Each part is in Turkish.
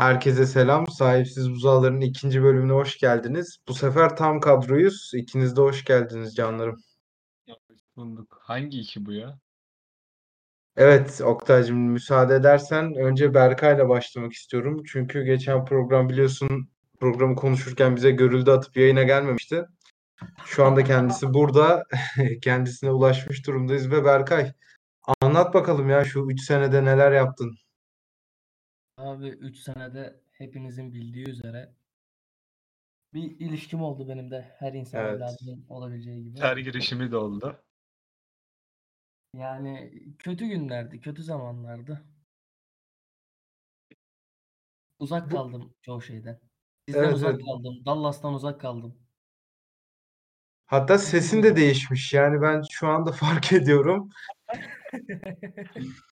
Herkese selam. Sahipsiz Buzağları'nın ikinci bölümüne hoş geldiniz. Bu sefer tam kadroyuz. İkiniz de hoş geldiniz canlarım. Bulduk. Hangi iki bu ya? Evet Oktay'cığım müsaade edersen önce Berkay'la başlamak istiyorum. Çünkü geçen program biliyorsun programı konuşurken bize görüldü atıp yayına gelmemişti. Şu anda kendisi burada. Kendisine ulaşmış durumdayız ve Berkay anlat bakalım ya şu 3 senede neler yaptın? Abi 3 senede hepinizin bildiği üzere bir ilişkim oldu benim de her insan Evet. evladının olabileceği gibi. Her girişimi de oldu. Yani kötü günlerdi, kötü zamanlardı. Uzak Bu- kaldım çoğu şeyden. Sizden Evet, uzak evet. kaldım. Dallas'tan uzak kaldım. Hatta sesin de değişmiş. Yani ben şu anda fark ediyorum.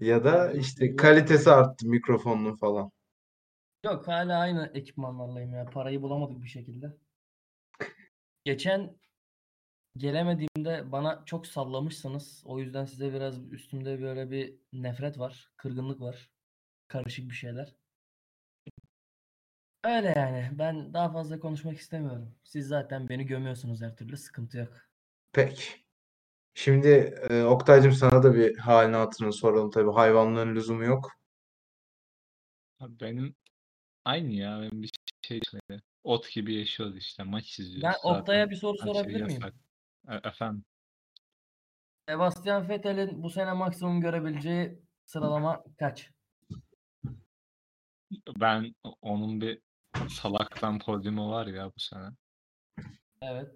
Ya da işte kalitesi arttı mikrofonun falan. Yok hala aynı ekipmanlarlayım ya. Parayı bulamadık bir şekilde. Geçen gelemediğimde bana çok sallamışsınız. O yüzden size biraz üstümde böyle bir nefret var. Kırgınlık var. Karışık bir şeyler. Öyle yani. Ben daha fazla konuşmak istemiyorum. Siz zaten beni gömüyorsunuz her türlü. Sıkıntı yok. Peki. Şimdi e, Oktay'cığım sana da bir halini hatırını soralım tabii. Hayvanlığın lüzumu yok. Abi Benim aynı ya. Benim bir şey söyle. Ot gibi yaşıyoruz işte. Maç izliyoruz. Ben Zaten Oktay'a bir soru her şey sorabilir miyim? yasak. E- efendim. Sebastian Vettel'in bu sene maksimum görebileceği sıralama kaç? Ben onun bir salaktan podyumu var ya bu sene. Evet.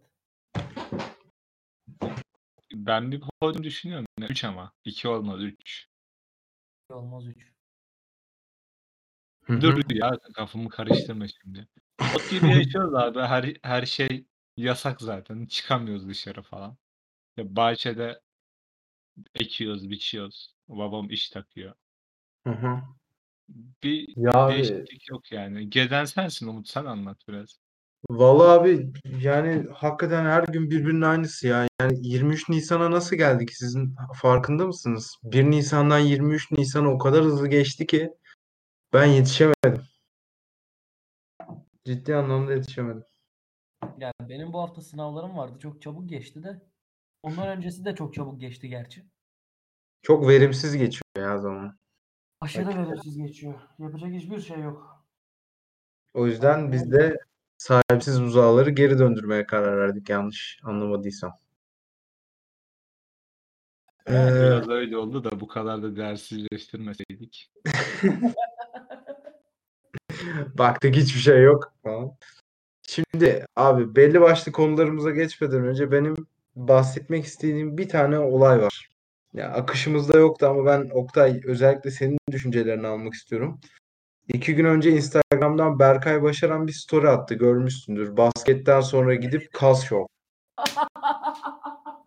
Ben bir podyum düşünüyorum. 3 ama. 2 olmaz 3. Olmaz 3. Hı hı. Dur ya kafamı karıştırma şimdi. Ot gibi yaşıyoruz abi. Her, her şey yasak zaten. Çıkamıyoruz dışarı falan. Ya bahçede ekiyoruz, biçiyoruz. Babam iş takıyor. Hı hı. Bir Ya abi, değişiklik yok yani. Gezen sensin Umut sen anlat biraz. Vallahi abi yani hakikaten her gün birbirinin aynısı ya. Yani 23 Nisan'a nasıl geldik sizin farkında mısınız? 1 Nisan'dan 23 Nisan'a o kadar hızlı geçti ki ben yetişemedim. Ciddi anlamda yetişemedim. Yani benim bu hafta sınavlarım vardı. Çok çabuk geçti de. Ondan öncesi de çok çabuk geçti gerçi. Çok verimsiz geçiyor ya zaman. Aşırı verimsiz geçiyor. Yapacak hiçbir şey yok. O yüzden biz de sahipsiz buzağları geri döndürmeye karar verdik yanlış anlamadıysam. Yani Ee, biraz öyle oldu da bu kadar da değersizleştirmeseydik. baktık hiçbir şey yok falan. Şimdi abi belli başlı konularımıza geçmeden önce benim bahsetmek istediğim bir tane olay var. Ya akışımızda yoktu ama ben Oktay özellikle senin düşüncelerini almak istiyorum. İki gün önce Instagram'dan Berkay Başaran bir story attı görmüşsündür. Basketten sonra gidip kas şov.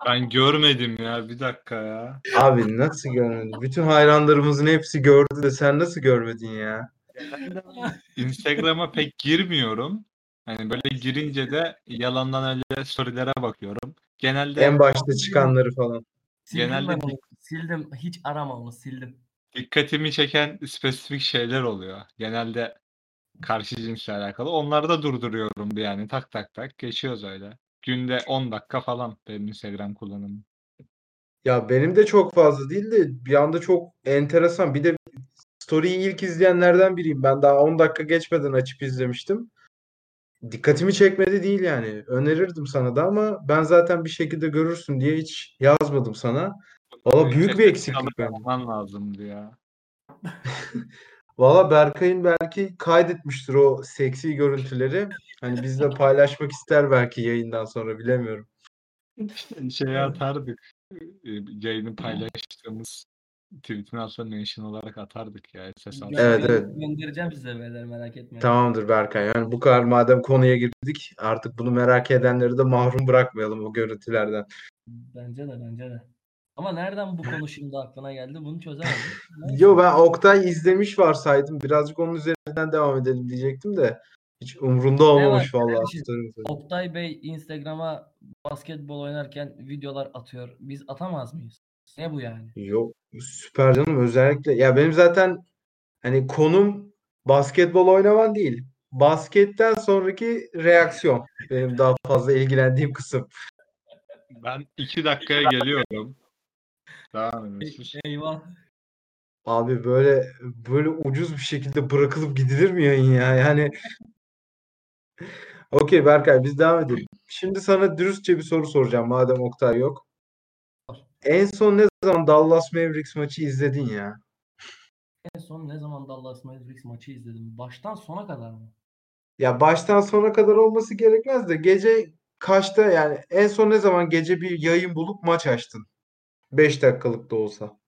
Ben görmedim ya bir dakika ya. Abi nasıl görmedin? Bütün hayranlarımızın hepsi gördü de sen nasıl görmedin ya? Instagram'a pek girmiyorum. Hani böyle girince de yalandan öyle storylere bakıyorum. Genelde En başta çıkanları falan. Sildim Genelde ben onu. Sildim. Hiç arama onu. Sildim. Dikkatimi çeken spesifik şeyler oluyor. Genelde karşı cinsle alakalı. Onları da durduruyorum bir yani. Tak tak tak geçiyoruz öyle. Günde 10 dakika falan benim Instagram kullanımım. Ya benim de çok fazla değil de bir anda çok enteresan. Bir de story'yi ilk izleyenlerden biriyim. Ben daha 10 dakika geçmeden açıp izlemiştim. Dikkatimi çekmedi değil yani. Önerirdim sana da ama ben zaten bir şekilde görürsün diye hiç yazmadım sana. Valla büyük bir eksiklik bence. Yapman lazımdı ya. Valla Berkay'ın belki kaydetmiştir o seksi görüntüleri. Hani biz de paylaşmak ister belki yayından sonra bilemiyorum. Şeye atardık. e, Yayını paylaştığımız tweet'in altına mention olarak atardık ya. Gö- Evet, gö- evet. Göndereceğim size beyler merak etmeyin. Tamamdır Berkay. Yani bu kadar madem konuya girdik artık bunu merak edenleri de mahrum bırakmayalım o görüntülerden. Bence de bence de. Ama nereden bu konu şimdi aklına geldi bunu çözemedim. Yo ben Oktay izlemiş varsaydım. Birazcık onun üzerinden devam edelim diyecektim de. Hiç umrunda olmamış var, vallahi. şey. Oktay Bey Instagram'a basketbol oynarken videolar atıyor. Biz atamaz mıyız? Ne bu yani? Yok süper canım özellikle. Ya benim zaten hani konum basketbol oynaman değil. Basketten sonraki reaksiyon benim daha fazla ilgilendiğim kısım. Ben iki dakikaya geliyorum. Devam. Eyvah. Abi böyle böyle ucuz bir şekilde bırakılıp gidilir mi yayın ya? Yani Okey Berkay biz devam edelim. Şimdi sana dürüstçe bir soru soracağım madem Oktay yok. En son ne zaman Dallas Mavericks maçı izledin ya? En son ne zaman Dallas Mavericks maçı izledim? Baştan sona kadar mı? Ya baştan sona kadar olması gerekmez de gece kaçta yani en son ne zaman gece bir yayın bulup maç açtın? 5 dakikalık da olsa.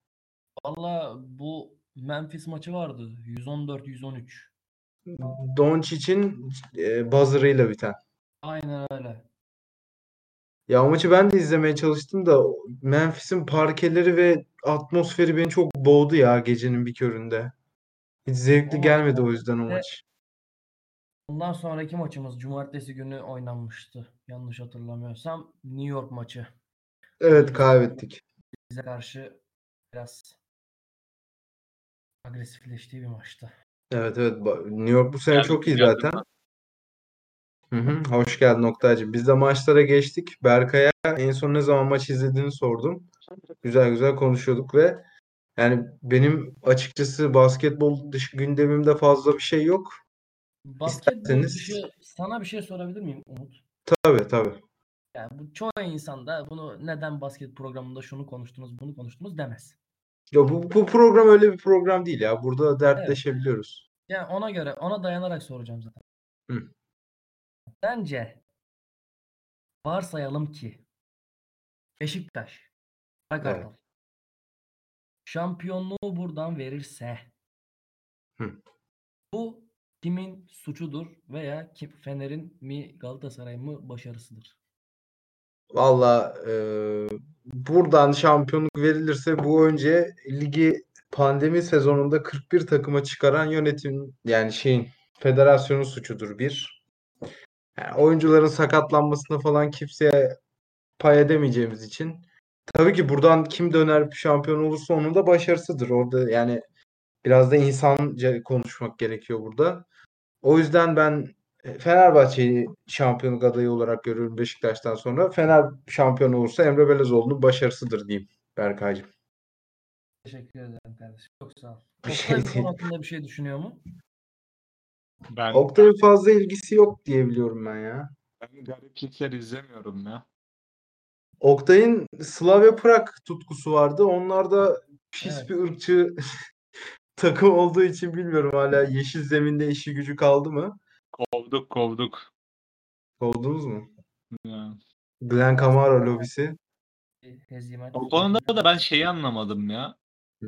Valla bu Memphis maçı vardı. 114-113. Doncic'in e, buzzer'ıyla biten. Aynen öyle. Ya o maçı ben de izlemeye çalıştım da Memphis'in parkeleri ve atmosferi beni çok boğdu ya gecenin bir köründe. Hiç zevkli O gelmedi o yüzden o maç. Ondan sonraki maçımız cumartesi günü oynanmıştı. Yanlış hatırlamıyorsam New York maçı. Evet kaybettik. Bize karşı biraz agresifleştiği bir maçtı. Evet evet New York bu sene Geldim, çok iyi zaten. ben. Hı hı, hoş geldin Oktay'cığım. Biz de maçlara geçtik. Berkay'a en son ne zaman maç izlediğini sordum. Güzel güzel konuşuyorduk ve yani benim açıkçası basketbol dışı gündemimde fazla bir şey yok. Basketbol İsterseniz- dışı sana bir şey sorabilir miyim Umut? Tabii tabii. Yani bu çoğu insan da bunu neden basket programında şunu konuştunuz, bunu konuştunuz demez. Ya bu, bu program öyle bir program değil ya. Burada dertleşebiliyoruz. Yani ona göre, ona dayanarak soracağım zaten. Hı. Bence varsayalım ki Beşiktaş, Kartal şampiyonluğu buradan verirse Hı. bu kimin suçudur veya kim, Fener'in mi Galatasaray'ın mı başarısıdır? Valla e, buradan şampiyonluk verilirse bu önce ligi pandemi sezonunda 41 takıma çıkaran yönetim yani şeyin federasyonun suçudur bir. Yani oyuncuların sakatlanmasına falan kimseye pay edemeyeceğimiz için tabii ki buradan kim döner şampiyon olursa onun da başarısıdır. Orada yani biraz da insanca konuşmak gerekiyor burada. O yüzden ben e, Fenerbahçe'yi şampiyonluk adayı olarak görüyorum Beşiktaş'tan sonra. Fener şampiyon olursa Emre Belezoğlu'nun başarısıdır diyeyim Berkaycığım. Teşekkür ederim kardeşim. Çok sağ ol. Bir Oktay şey hakkında bir şey düşünüyor mu? Ben, Oktay'ın fazla ilgisi yok diye biliyorum ben ya. ben gariplikler izlemiyorum ya. Oktay'ın Slavia Prag tutkusu vardı. Onlar da pis Evet. bir ırkçı takım olduğu için bilmiyorum hala yeşil zeminde işi gücü kaldı mı? Kovduk kovduk. Kovdunuz mu? Ya. Glenn Kamara lobisi. Hezimet. O konuda da ben şeyi anlamadım ya.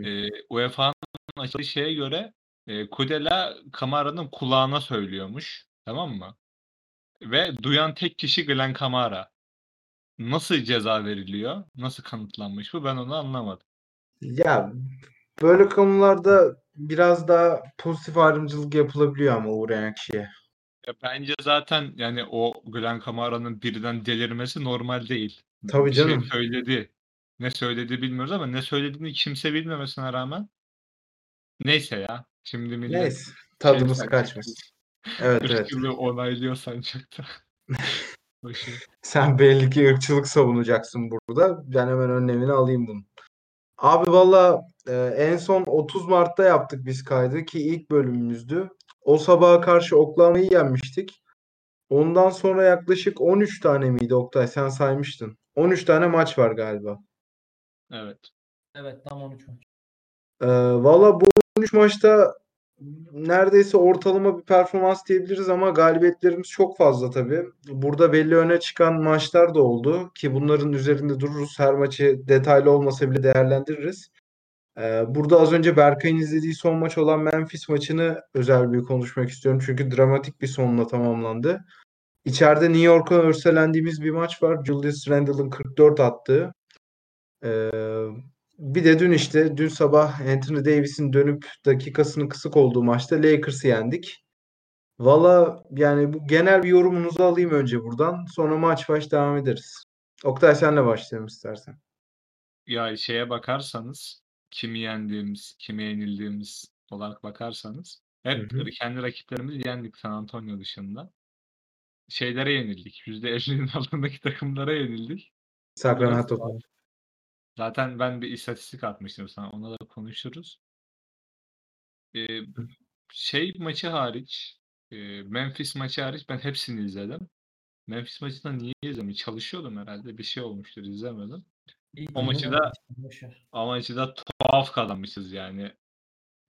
Ee, UEFA'nın açıkladığı şeye göre e, Kudela Kamara'nın kulağına söylüyormuş. Tamam mı? Ve duyan tek kişi Glenn Kamara. Nasıl ceza veriliyor? Nasıl kanıtlanmış bu? Ben onu anlamadım. Ya böyle konularda biraz daha pozitif ayrımcılık yapılabiliyor ama uğrayan kişiye. Ya bence zaten yani o Glenn Kamara'nın birden delirmesi normal değil. Tabii Bir şey canım. söyledi. Ne söyledi bilmiyoruz ama ne söylediğini kimse bilmemesine rağmen neyse ya. Şimdi millet Neyse şey tadımız kaçmasın. Evet evet. ırkçılığı onaylıyor sancakta. Başı. Sen belli ki ırkçılık savunacaksın burada. Ben hemen önlemini alayım bunu. Abi valla e, en son 30 Mart'ta yaptık biz kaydı ki ilk bölümümüzdü. O sabaha karşı Oklahoma'yı yenmiştik. Ondan sonra yaklaşık 13 tane miydi Oktay? Sen saymıştın. 13 tane maç var galiba. Evet. Evet tam 13 maç. Ee, valla bu 13 maçta neredeyse ortalama bir performans diyebiliriz ama galibiyetlerimiz çok fazla tabii. Burada belli öne çıkan maçlar da oldu ki bunların üzerinde dururuz. Her maçı detaylı olmasa bile değerlendiririz. Ee, burada az önce Berkay'ın izlediği son maç olan Memphis maçını özel bir konuşmak istiyorum. Çünkü dramatik bir sonla tamamlandı. İçeride New York'a örselendiğimiz bir maç var. Julius Randle'ın 44 attığı. Ee, bir de dün işte dün sabah Anthony Davis'in dönüp dakikasının kısık olduğu maçta Lakers'ı yendik. Valla yani bu genel bir yorumunuzu alayım önce buradan. Sonra maç baş devam ederiz. Oktay senle başlayalım istersen. Ya şeye bakarsanız kimi yendiğimiz, kime yenildiğimiz olarak bakarsanız hep Hı hı. kendi rakiplerimizi yendik San Antonio dışında. Şeylere yenildik. %50'nin altındaki takımlara yenildik. Sacramento. Zaten ben bir istatistik atmıştım sana. Ona da konuşuruz. Ee, şey maçı hariç, e, Memphis maçı hariç ben hepsini izledim. Memphis maçında niye izlemedim? Çalışıyordum herhalde. Bir şey olmuştur izlemedim. O maçı da-. Ama maçı da tuhaf kazanmışız yani.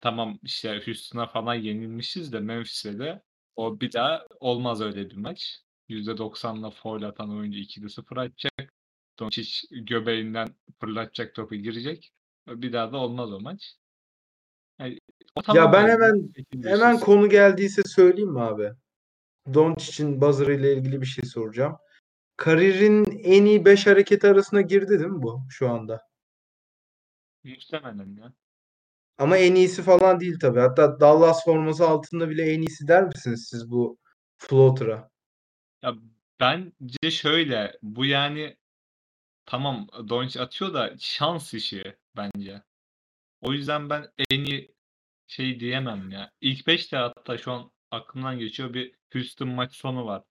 Tamam işte Houston'a falan yenilmişiz de Memphis'e de o bir daha olmaz öyle bir maç. %90'la foul atan oyuncu 2'de 0 atacak. Doncic göbeğinden fırlatacak topu girecek. Bir daha da olmaz o maç. Yani, o Ya tamam ben oldu. hemen hemen konu geldiyse söyleyeyim mi abi? Doncic'in buzzer ile ilgili bir şey soracağım. Kariyerin en iyi 5 hareketi arasına girdi değil mi bu şu anda? Muhtemelen ya. Ama en iyisi falan değil tabii. Hatta Dallas forması altında bile en iyisi der misiniz siz bu floater'a? Ya bence şöyle bu yani tamam Doncic atıyor da şans işi bence. O yüzden ben en iyi şey diyemem ya. İlk 5 de hatta şu an aklımdan geçiyor bir Houston maç sonu var.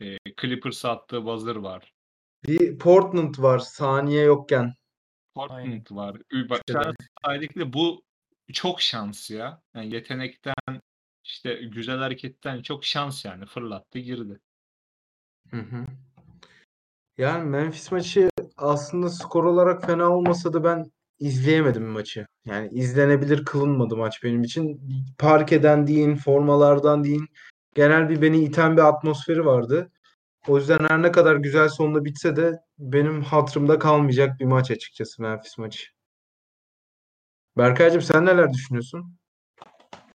Ee, Clippers attığı buzzer var. Bir Portland var saniye yokken. Portland var. Ü- Bak saydıklı bu çok şans ya. Yani yetenekten işte güzel hareketten çok şans yani. Fırlattı girdi. Hı hı. Yani Memphis maçı aslında skor olarak fena olmasa da ben izleyemedim maçı. Yani izlenebilir kılınmadı maç benim için. Parkeden deyin, formalardan deyin. Genel bir beni iten bir atmosferi vardı. O yüzden her ne kadar güzel sonunda bitse de benim hatırımda kalmayacak bir maç açıkçası Memphis maçı. Berkaycığım sen neler düşünüyorsun?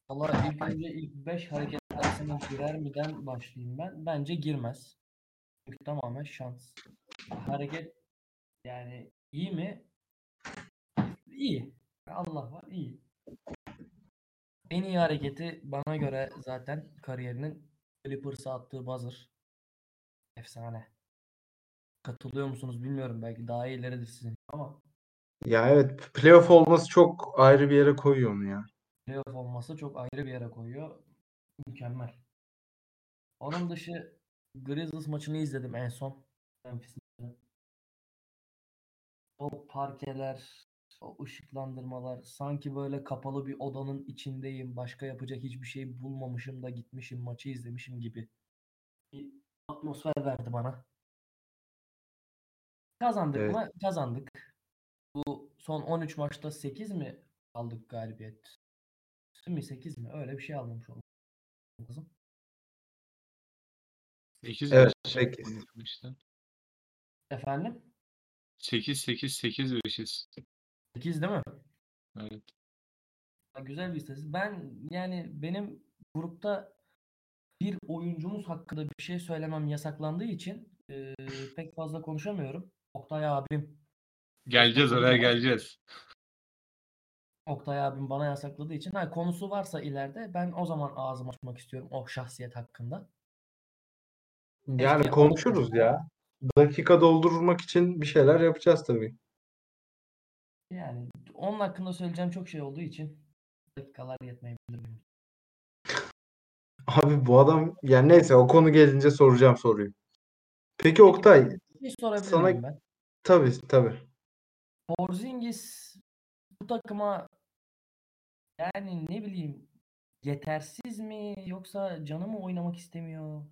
Valla ilk önce ilk 5 hareket arasına girer miden başlayayım ben. Bence girmez. Çünkü tamamen şans. Hareket yani iyi mi? İyi. Allah var iyi. En iyi hareketi bana göre zaten kariyerinin Clippers'a attığı buzzer. Efsane. Katılıyor musunuz bilmiyorum. Belki daha iyileridir sizin ama Ya evet playoff olması çok ayrı bir yere koyuyor onu ya. playoff olması çok ayrı bir yere koyuyor. Mükemmel. Onun dışı Grizzlies maçını izledim en son. Memphis'te. O parkeler, o ışıklandırmalar, sanki böyle kapalı bir odanın içindeyim. Başka yapacak hiçbir şey bulmamışım da gitmişim maçı izlemişim gibi bir atmosfer verdi bana. Kazandık Evet. mı? Kazandık. Bu son 13 maçta 8 mi aldık galibiyet? mi 8 mi? Öyle bir şey almamış olduk. lazım. 8 Evet, beş sekiz. işte. Efendim? 8 8 8 5'iz. 8 değil mi? Evet. Ha, Güzel bir istatistik. Ben yani benim grupta bir oyuncumuz hakkında bir şey söylemem yasaklandığı için eee, pek fazla konuşamıyorum. Oktay abim Geleceğiz oraya geleceğiz. Oktay abim bana yasakladığı için ha, konusu varsa ileride ben o zaman ağzımı açmak istiyorum o şahsiyet hakkında. Yani Keşke konuşuruz ya. Dakika doldurmak için bir şeyler yapacağız tabii. Yani onun hakkında söyleyeceğim çok şey olduğu için dakikalar yetmeyebilir benim. Abi bu adam yani neyse o konu gelince soracağım soruyu. Peki Oktay Bir şey sorabilir sana- ben? tabii tabii. Porzingis bu takıma yani ne bileyim yetersiz mi yoksa canı mı oynamak istemiyor?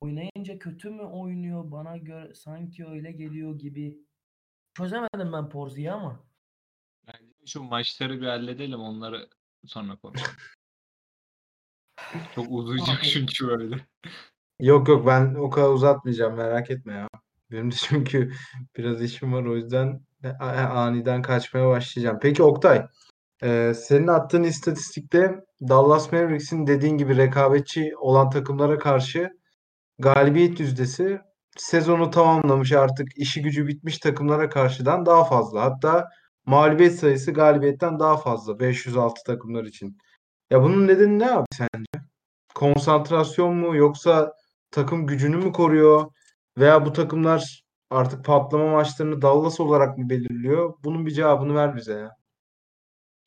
Oynayınca kötü mü oynuyor? Bana göre sanki öyle geliyor gibi. Çözemedim ben Porzi'yi ama. Bence şu maçları bir halledelim onları sonra konuşalım. Çok uzayacak çünkü böyle. Yok yok ben o kadar uzatmayacağım merak etme ya. Benim de çünkü biraz işim var o yüzden a- aniden kaçmaya başlayacağım. Peki Oktay, e, senin attığın istatistikte Dallas Mavericks'in dediğin gibi rekabetçi olan takımlara karşı galibiyet yüzdesi sezonu tamamlamış artık işi gücü bitmiş takımlara karşıdan daha fazla. Hatta mağlubiyet sayısı galibiyetten daha fazla 506 takımlar için. Ya bunun nedeni ne abi sence? Konsantrasyon mu yoksa takım gücünü mü koruyor veya bu takımlar artık patlama maçlarını Dallas olarak mı belirliyor? Bunun bir cevabını ver bize ya.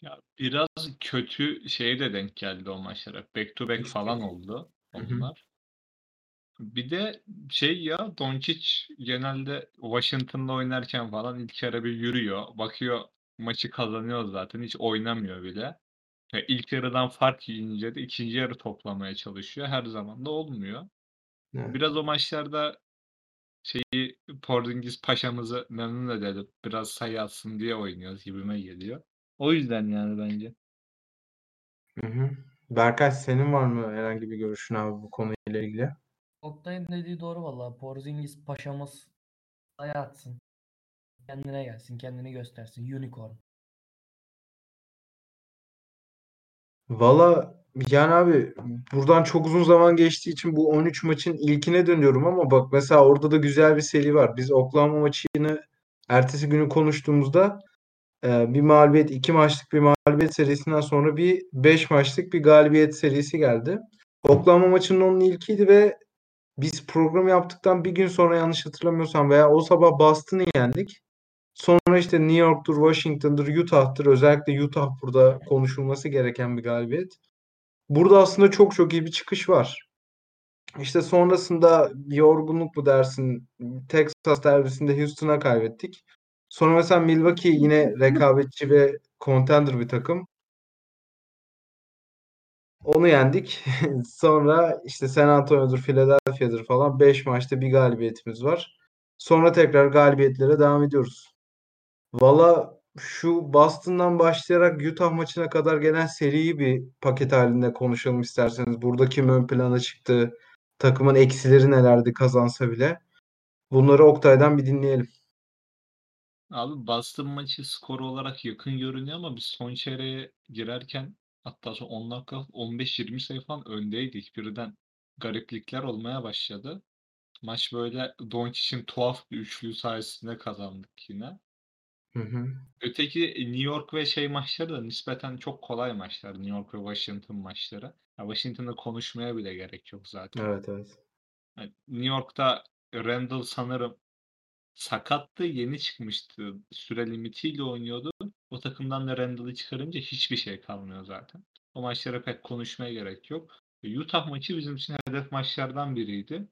Ya biraz kötü şeye de denk geldi o maçlar. hep. Back to back falan oldu onlar. Bir de şey ya Doncic genelde Washington'da oynarken falan ilk yarı bir yürüyor. Bakıyor maçı kazanıyor zaten. Hiç oynamıyor bile. Ya ilk yarıdan fark yiyince de ikinci yarı toplamaya çalışıyor. Her zaman da olmuyor. Evet. Biraz o maçlarda şeyi Porzingis paşamızı memnun edelim. Biraz sayı atsın diye oynuyoruz gibime geliyor. O yüzden yani bence. Hı hı. Berkay senin var mı herhangi bir görüşün abi bu konuyla ilgili? Oktay'ın dediği doğru vallahi. Porzingis paşamız sayı atsın. Kendine gelsin, kendini göstersin. Unicorn. Valla yani abi buradan çok uzun zaman geçtiği için bu 13 maçın ilkine dönüyorum ama bak mesela orada da güzel bir seri var. Biz Oklahoma maçını ertesi günü konuştuğumuzda e, bir mağlubiyet, iki maçlık bir mağlubiyet serisinden sonra bir 5 maçlık bir galibiyet serisi geldi. Oklahoma maçının onun ilkiydi ve biz program yaptıktan bir gün sonra yanlış hatırlamıyorsam veya o sabah Boston'ı yendik. Sonra işte New York'tur, Washington'dır, Utah'tır. Özellikle Utah burada konuşulması gereken bir galibiyet. Burada aslında çok çok iyi bir çıkış var. İşte sonrasında yorgunluk mu dersin? Texas derbisinde Houston'a kaybettik. Sonra mesela Milwaukee yine rekabetçi ve contender bir takım. Onu yendik. Sonra işte San Antonio'dur, Philadelphia'dır falan 5 maçta bir galibiyetimiz var. Sonra tekrar galibiyetlere devam ediyoruz. Valla şu Boston'dan başlayarak Utah maçına kadar gelen seriyi bir paket halinde konuşalım isterseniz. Burada kim ön plana çıktı? Takımın eksileri nelerdi kazansa bile. Bunları Oktay'dan bir dinleyelim. Abi Boston maçı skoru olarak yakın görünüyor ama biz son çeyreğe girerken hatta son 10 dakika 15-20 sayı falan öndeydik. Birden gariplikler olmaya başladı. Maç böyle Doncic'in tuhaf bir üçlü sayesinde kazandık yine. Hı hı. Öteki New York ve şey maçları da nispeten çok kolay maçlar. New York ve Washington maçları. Ya Washington'da konuşmaya bile gerek yok zaten. Evet evet. Yani New York'ta Randall sanırım sakattı, yeni çıkmıştı. Süre limitiyle oynuyordu. O takımdan da Randall'ı çıkarınca hiçbir şey kalmıyor zaten. O maçlara pek konuşmaya gerek yok. Utah maçı bizim için hedef maçlardan biriydi.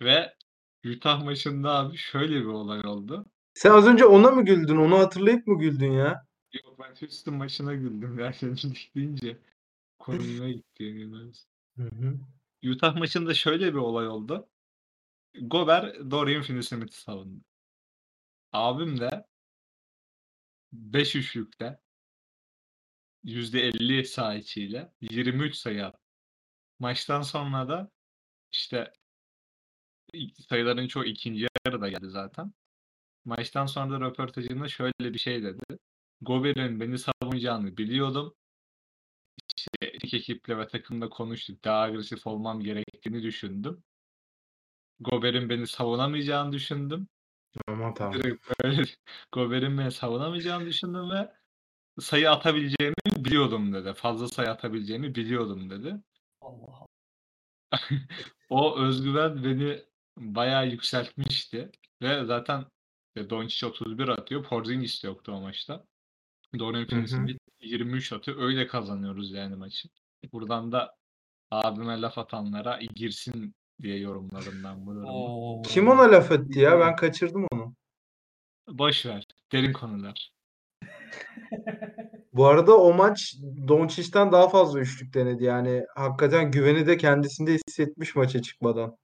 Ve Utah maçında abi şöyle bir olay oldu. Sen az önce ona mı güldün? Onu hatırlayıp mı güldün ya? Yok ben Houston maçına güldüm. Gerçekten deyince konuya gitti. hı. Utah maçında şöyle bir olay oldu. Gober Dorian Finney-Smith'i savundu. Abim de 5 üçlükte %50 sağ içiyle 23 sayı attı. Maçtan sonra da işte sayıların çoğu ikinci yarıda geldi zaten. Maçtan sonra da röportajında şöyle bir şey dedi. Gober'in beni savunacağını biliyordum. İşte ilk ekiple ve takımla konuştuk. Daha agresif olmam gerektiğini düşündüm. Gober'in beni savunamayacağını düşündüm. Aman tamam. Direkt böyle Gober'in beni savunamayacağını düşündüm ve sayı atabileceğimi biliyordum dedi. Fazla sayı atabileceğimi biliyordum dedi. Allah Allah. O özgüven beni bayağı yükseltmişti. Ve zaten e, Doncic 31 atıyor. Porzingis de yoktu o maçta. Dorian. Finney-Smith 23 atıyor. Öyle kazanıyoruz yani maçı. Buradan da abime laf atanlara girsin diye yorumladım ben bu durumu. Oo. Kim ona laf etti ya? Ben kaçırdım onu. Boş ver. Derin konular. Bu arada o maç Doncic'ten daha fazla üçlük denedi. Yani hakikaten güveni de kendisinde hissetmiş maça çıkmadan.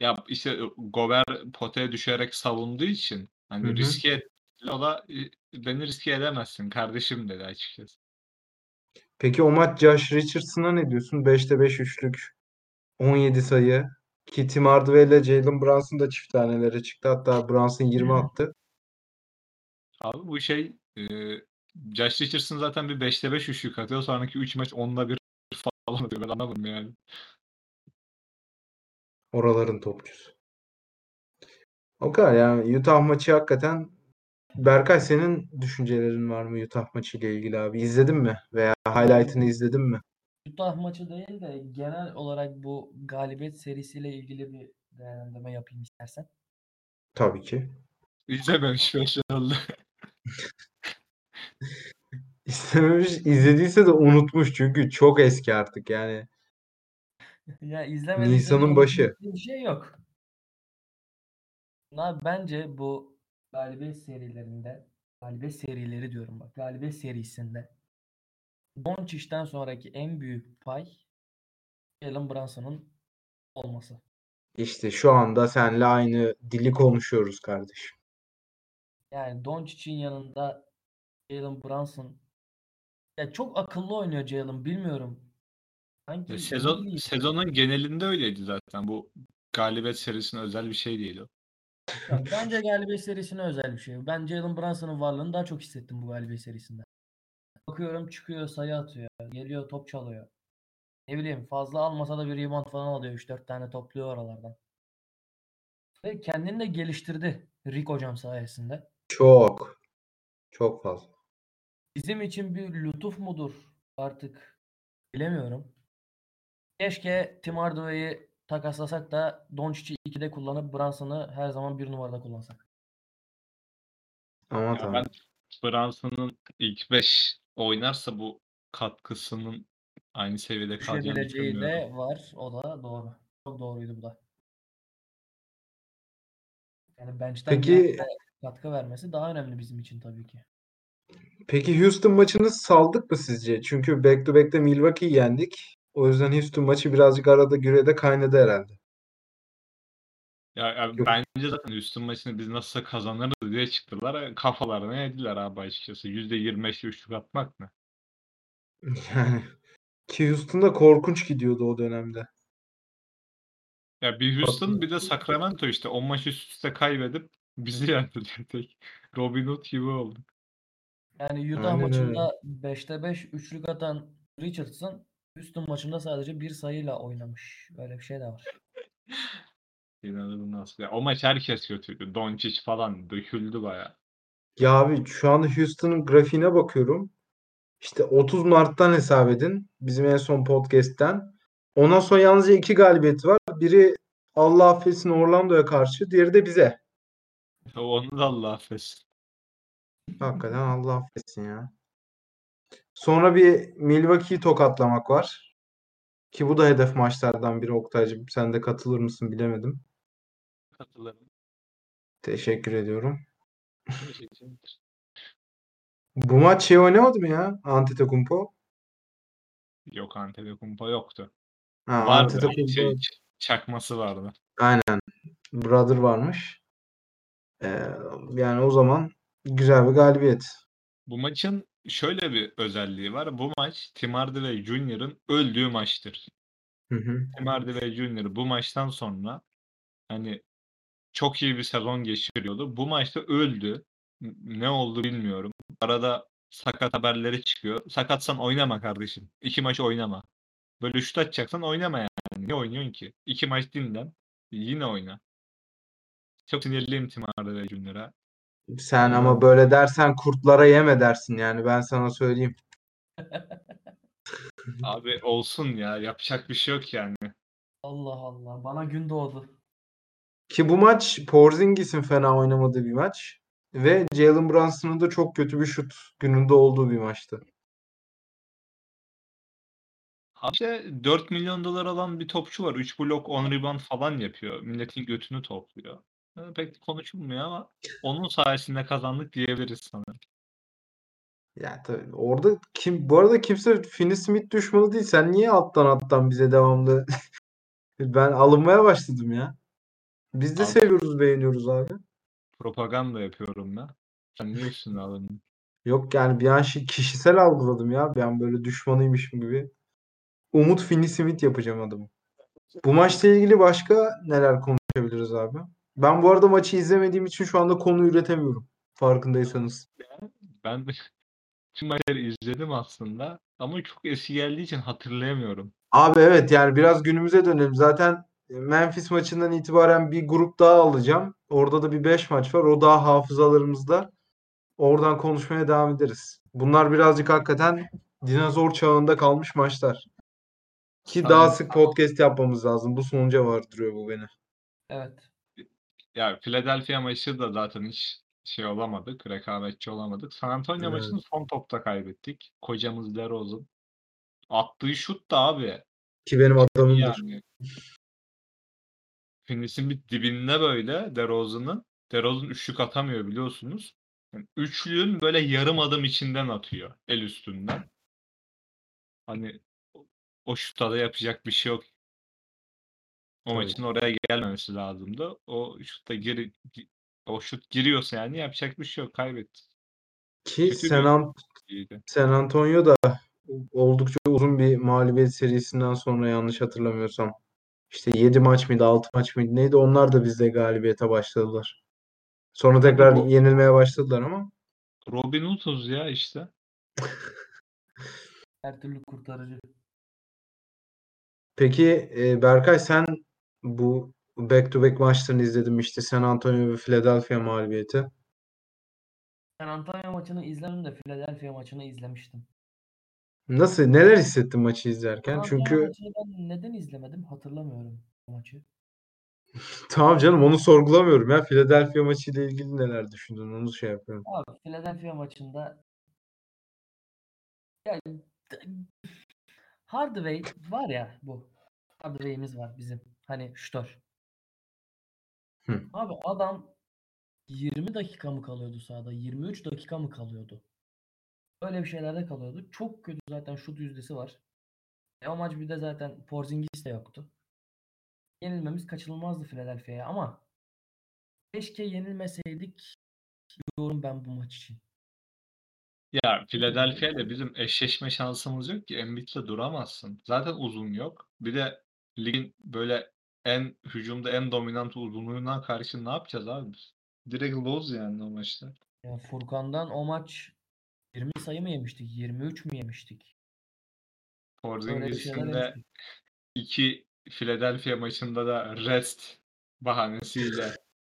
Ya işte Gober potaya düşerek savunduğu için hani Hı hı. riske et- o da e, beni riske edemezsin kardeşim dedi açıkçası. Peki o maç Josh Richardson'a ne diyorsun? 5'te 5 üçlük. 17 sayı. Ki Tim Hardaway ile Jalen Brunson da çift tanelere çıktı. Hatta Brunson 20 attı. Abi bu şey e, Josh Richardson zaten bir 5'te 5 üçlük atıyor. Sonraki 3 maç 10'da 1 falan atıyor. Ben anlamadım yani. Oraların topçusu. O kadar yani Utah maçı hakikaten Berkay senin düşüncelerin var mı Utah maçı ile ilgili abi? İzledin mi? Veya highlight'ını izledin mi? Utah maçı değil de genel olarak bu galibiyet serisiyle ilgili bir değerlendirme yapayım istersen. Tabii ki. İzlememiş 5 oldu. İstememiş, izlediyse de unutmuş çünkü çok eski artık yani. Ya izlemediyse Nisan'ın başı. Bir şey yok. Na bence bu galibiyet serilerinde galibiyet serileri diyorum bak. Galibiyet serisinde Doncic'ten sonraki en büyük pay Jalen Brunson'ın olması. İşte şu anda seninle aynı dili konuşuyoruz kardeşim. Yani Doncic'in yanında Jalen Brunson ya çok akıllı oynuyor Jalen bilmiyorum. Sanki Sezon bileyim, sezonun genelinde öyleydi zaten. Bu galibiyet serisine özel bir şey değil o. ya bence galibiyet serisine özel bir şey. Ben Jalen Brunson'ın varlığını daha çok hissettim bu galibiyet serisinde. Bakıyorum çıkıyor sayı atıyor. Geliyor top çalıyor. Ne bileyim fazla almasa da bir rebound falan alıyor. 3-4 tane topluyor oralardan. Ve kendini de geliştirdi Rick hocam sayesinde. Çok. Çok fazla. Bizim için bir lütuf mudur artık bilemiyorum. Keşke Tim Hardaway'i takaslasak da Doncic'i 2'de kullanıp Brunson'ı her zaman bir numarada kullansak. Ama tamam. ben Brunson'ın ilk 5 oynarsa bu katkısının aynı seviyede kalacağını Düşebileceği düşünmüyorum. de var. O da doğru. Çok doğruydu bu da. Yani bench'ten Peki katkı vermesi daha önemli bizim için tabii ki. peki Houston maçını saldık mı sizce? Çünkü back to back'te Milwaukee'yi yendik. O yüzden Houston maçı birazcık arada gürede kaynadı herhalde. Ya, ya Yok. bence zaten Houston maçını biz nasılsa kazanırız diye çıktılar. Kafalarına yediler abi açıkçası. %25'le üçlük atmak ne? Yani ki Houston'da korkunç gidiyordu o dönemde. Ya bir Houston bir de Sacramento işte 10 maç üst üste kaybedip bizi yendiler tek. Robin Hood gibi oldu. Yani Utah Aynen öyle. maçında 5'te 5 üçlük atan Richardson Houston maçında sadece bir sayıyla oynamış. Böyle bir şey de var. İnanılmaz. Ya, o maç herkes kötüydü. Doncic falan döküldü baya. Ya abi şu anda Houston'ın grafiğine bakıyorum. İşte 30 Mart'tan hesap edin. Bizim en son podcast'ten. Ondan sonra yalnızca iki galibiyeti var. Biri Allah affetsin Orlando'ya karşı. Diğeri de bize. Onu da Allah affetsin. Hakikaten Allah affetsin ya. Sonra bir Milwaukee'yi tokatlamak var. Ki bu da hedef maçlardan biri Oktay'cığım. Sen de katılır mısın bilemedim. Katılırım. Teşekkür ediyorum. Teşekkürler. Bu maç şey oynamadı mı ya? Antetokounmpo. Yok Antetokounmpo yoktu. Ha, Vardı. Antetokounmpo. Şey, çakması vardı. Aynen. Brother varmış. Ee, yani o zaman güzel bir galibiyet. Bu maçın şöyle bir özelliği var. Bu maç Tim Hardaway Jr.'ın öldüğü maçtır. Hı hı. Tim Hardaway Jr. bu maçtan sonra hani çok iyi bir sezon geçiriyordu. Bu maçta öldü. Ne oldu bilmiyorum. Arada sakat haberleri çıkıyor. Sakatsan oynama kardeşim. İki maç oynama. Böyle şut atacaksan oynama yani. Ne oynuyorsun ki? İki maç dinlen. Yine oyna. Çok sinirliyim Tim Hardaway Jr.'a. Sen Ee, ama böyle dersen kurtlara yeme dersin yani ben sana söyleyeyim. Abi olsun ya. Yapacak bir şey yok yani. Allah Allah. Bana gün doğdu. Ki bu maç Porzingis'in fena oynamadığı bir maç ve Jalen Brunson'ın da çok kötü bir şut gününde olduğu bir maçtı. İşte 4 milyon dolar alan bir topçu var. 3 blok 10 rebound falan yapıyor. Milletin götünü topluyor. Ee, Pek konuşulmuyor ama onun sayesinde kazandık diyebiliriz sanırım. Ya tabii orada kim bu arada kimse Finney Smith düşmanı değil. Sen niye alttan alttan bize devamlı ben alınmaya başladım ya. Biz de Abi seviyoruz, beğeniyoruz abi. propaganda yapıyorum ben. Sen niye üstüne alındın? Yok yani bir an şey, kişisel algıladım ya. Bir an böyle düşmanıymışım gibi. Umut Finney Smith yapacağım adamı. Bu maçla ilgili başka neler konuşabiliriz abi? Ben bu arada maçı izlemediğim için şu anda konu üretemiyorum. Farkındaysanız. Ben de tüm maçları izledim aslında ama çok eski geldiği için hatırlayamıyorum. Abi evet yani biraz günümüze dönelim. Zaten Memphis maçından itibaren bir grup daha alacağım. Orada da bir 5 maç var. O daha hafızalarımızda. Oradan konuşmaya devam ederiz. Bunlar birazcık hakikaten dinozor çağında kalmış maçlar. Ki daha Sadece sık podcast yapmamız lazım. Bu sonuca vardırıyor bu beni. Evet. ya Philadelphia maçı da zaten hiç şey olamadık, rekabetçi olamadık. San Antonio Evet. maçını son topta kaybettik. Kocamız DeRozan. Attığı şut da abi Ki benim adamımdır. yani. Finis'in bir dibinde böyle DeRozan'ın. DeRozan üçlük atamıyor biliyorsunuz. Yani üçlüğün böyle yarım adım içinden atıyor. El üstünden. Hani o- şutta da yapacak bir şey yok. O Tabii. maçın oraya gelmemesi lazımdı. O şutta giri, gi- o şut giriyorsa yani yapacak bir şey yok. Kaybetti. Ki Kötü San, An-. San Antonio da oldukça uzun bir mağlubiyet serisinden sonra yanlış hatırlamıyorsam işte 7 maç mıydı 6 maç mıydı neydi onlar da bizde galibiyete başladılar. Sonra tekrar bu- yenilmeye başladılar ama Robin Hood'uz ya işte. Her türlü kurtarıcı. peki e, Berkay sen bu back to back maçlarını izledim işte San Antonio ve Philadelphia mağlubiyeti. San Antonio maçını izlemedim de Philadelphia maçını izlemiştim. Nasıl neler hissettin maçı izlerken? Antonio Çünkü maçını ben neden izlemedim hatırlamıyorum bu maçı. tamam canım onu sorgulamıyorum ya. Philadelphia maçı ile ilgili neler düşündün onu şey yapıyorum. Abi Philadelphia maçında ya Hardaway var ya bu. Hardaway'imiz var bizim. Hani şutör. Hı. Abi adam 20 dakika mı kalıyordu sahada? 23 dakika mı kalıyordu? Öyle bir şeylerde kalıyordu. Çok kötü zaten şut yüzdesi var. E o maç bir de zaten Porzingis de yoktu. Yenilmemiz kaçınılmazdı Philadelphia'ya ama keşke yenilmeseydik diyorum ben bu maç için. Ya Philadelphia ile bizim eşleşme şansımız yok ki. Embiid'le duramazsın. Zaten uzun yok. Bir de ligin böyle en hücumda en dominant uzunluğuna karşı ne yapacağız abi biz? Direkt lose yani o maçta. Ya Furkan'dan o maç 20 sayı mı yemiştik? 23 mü yemiştik? Porzingis'in de iki Philadelphia maçında da rest bahanesiyle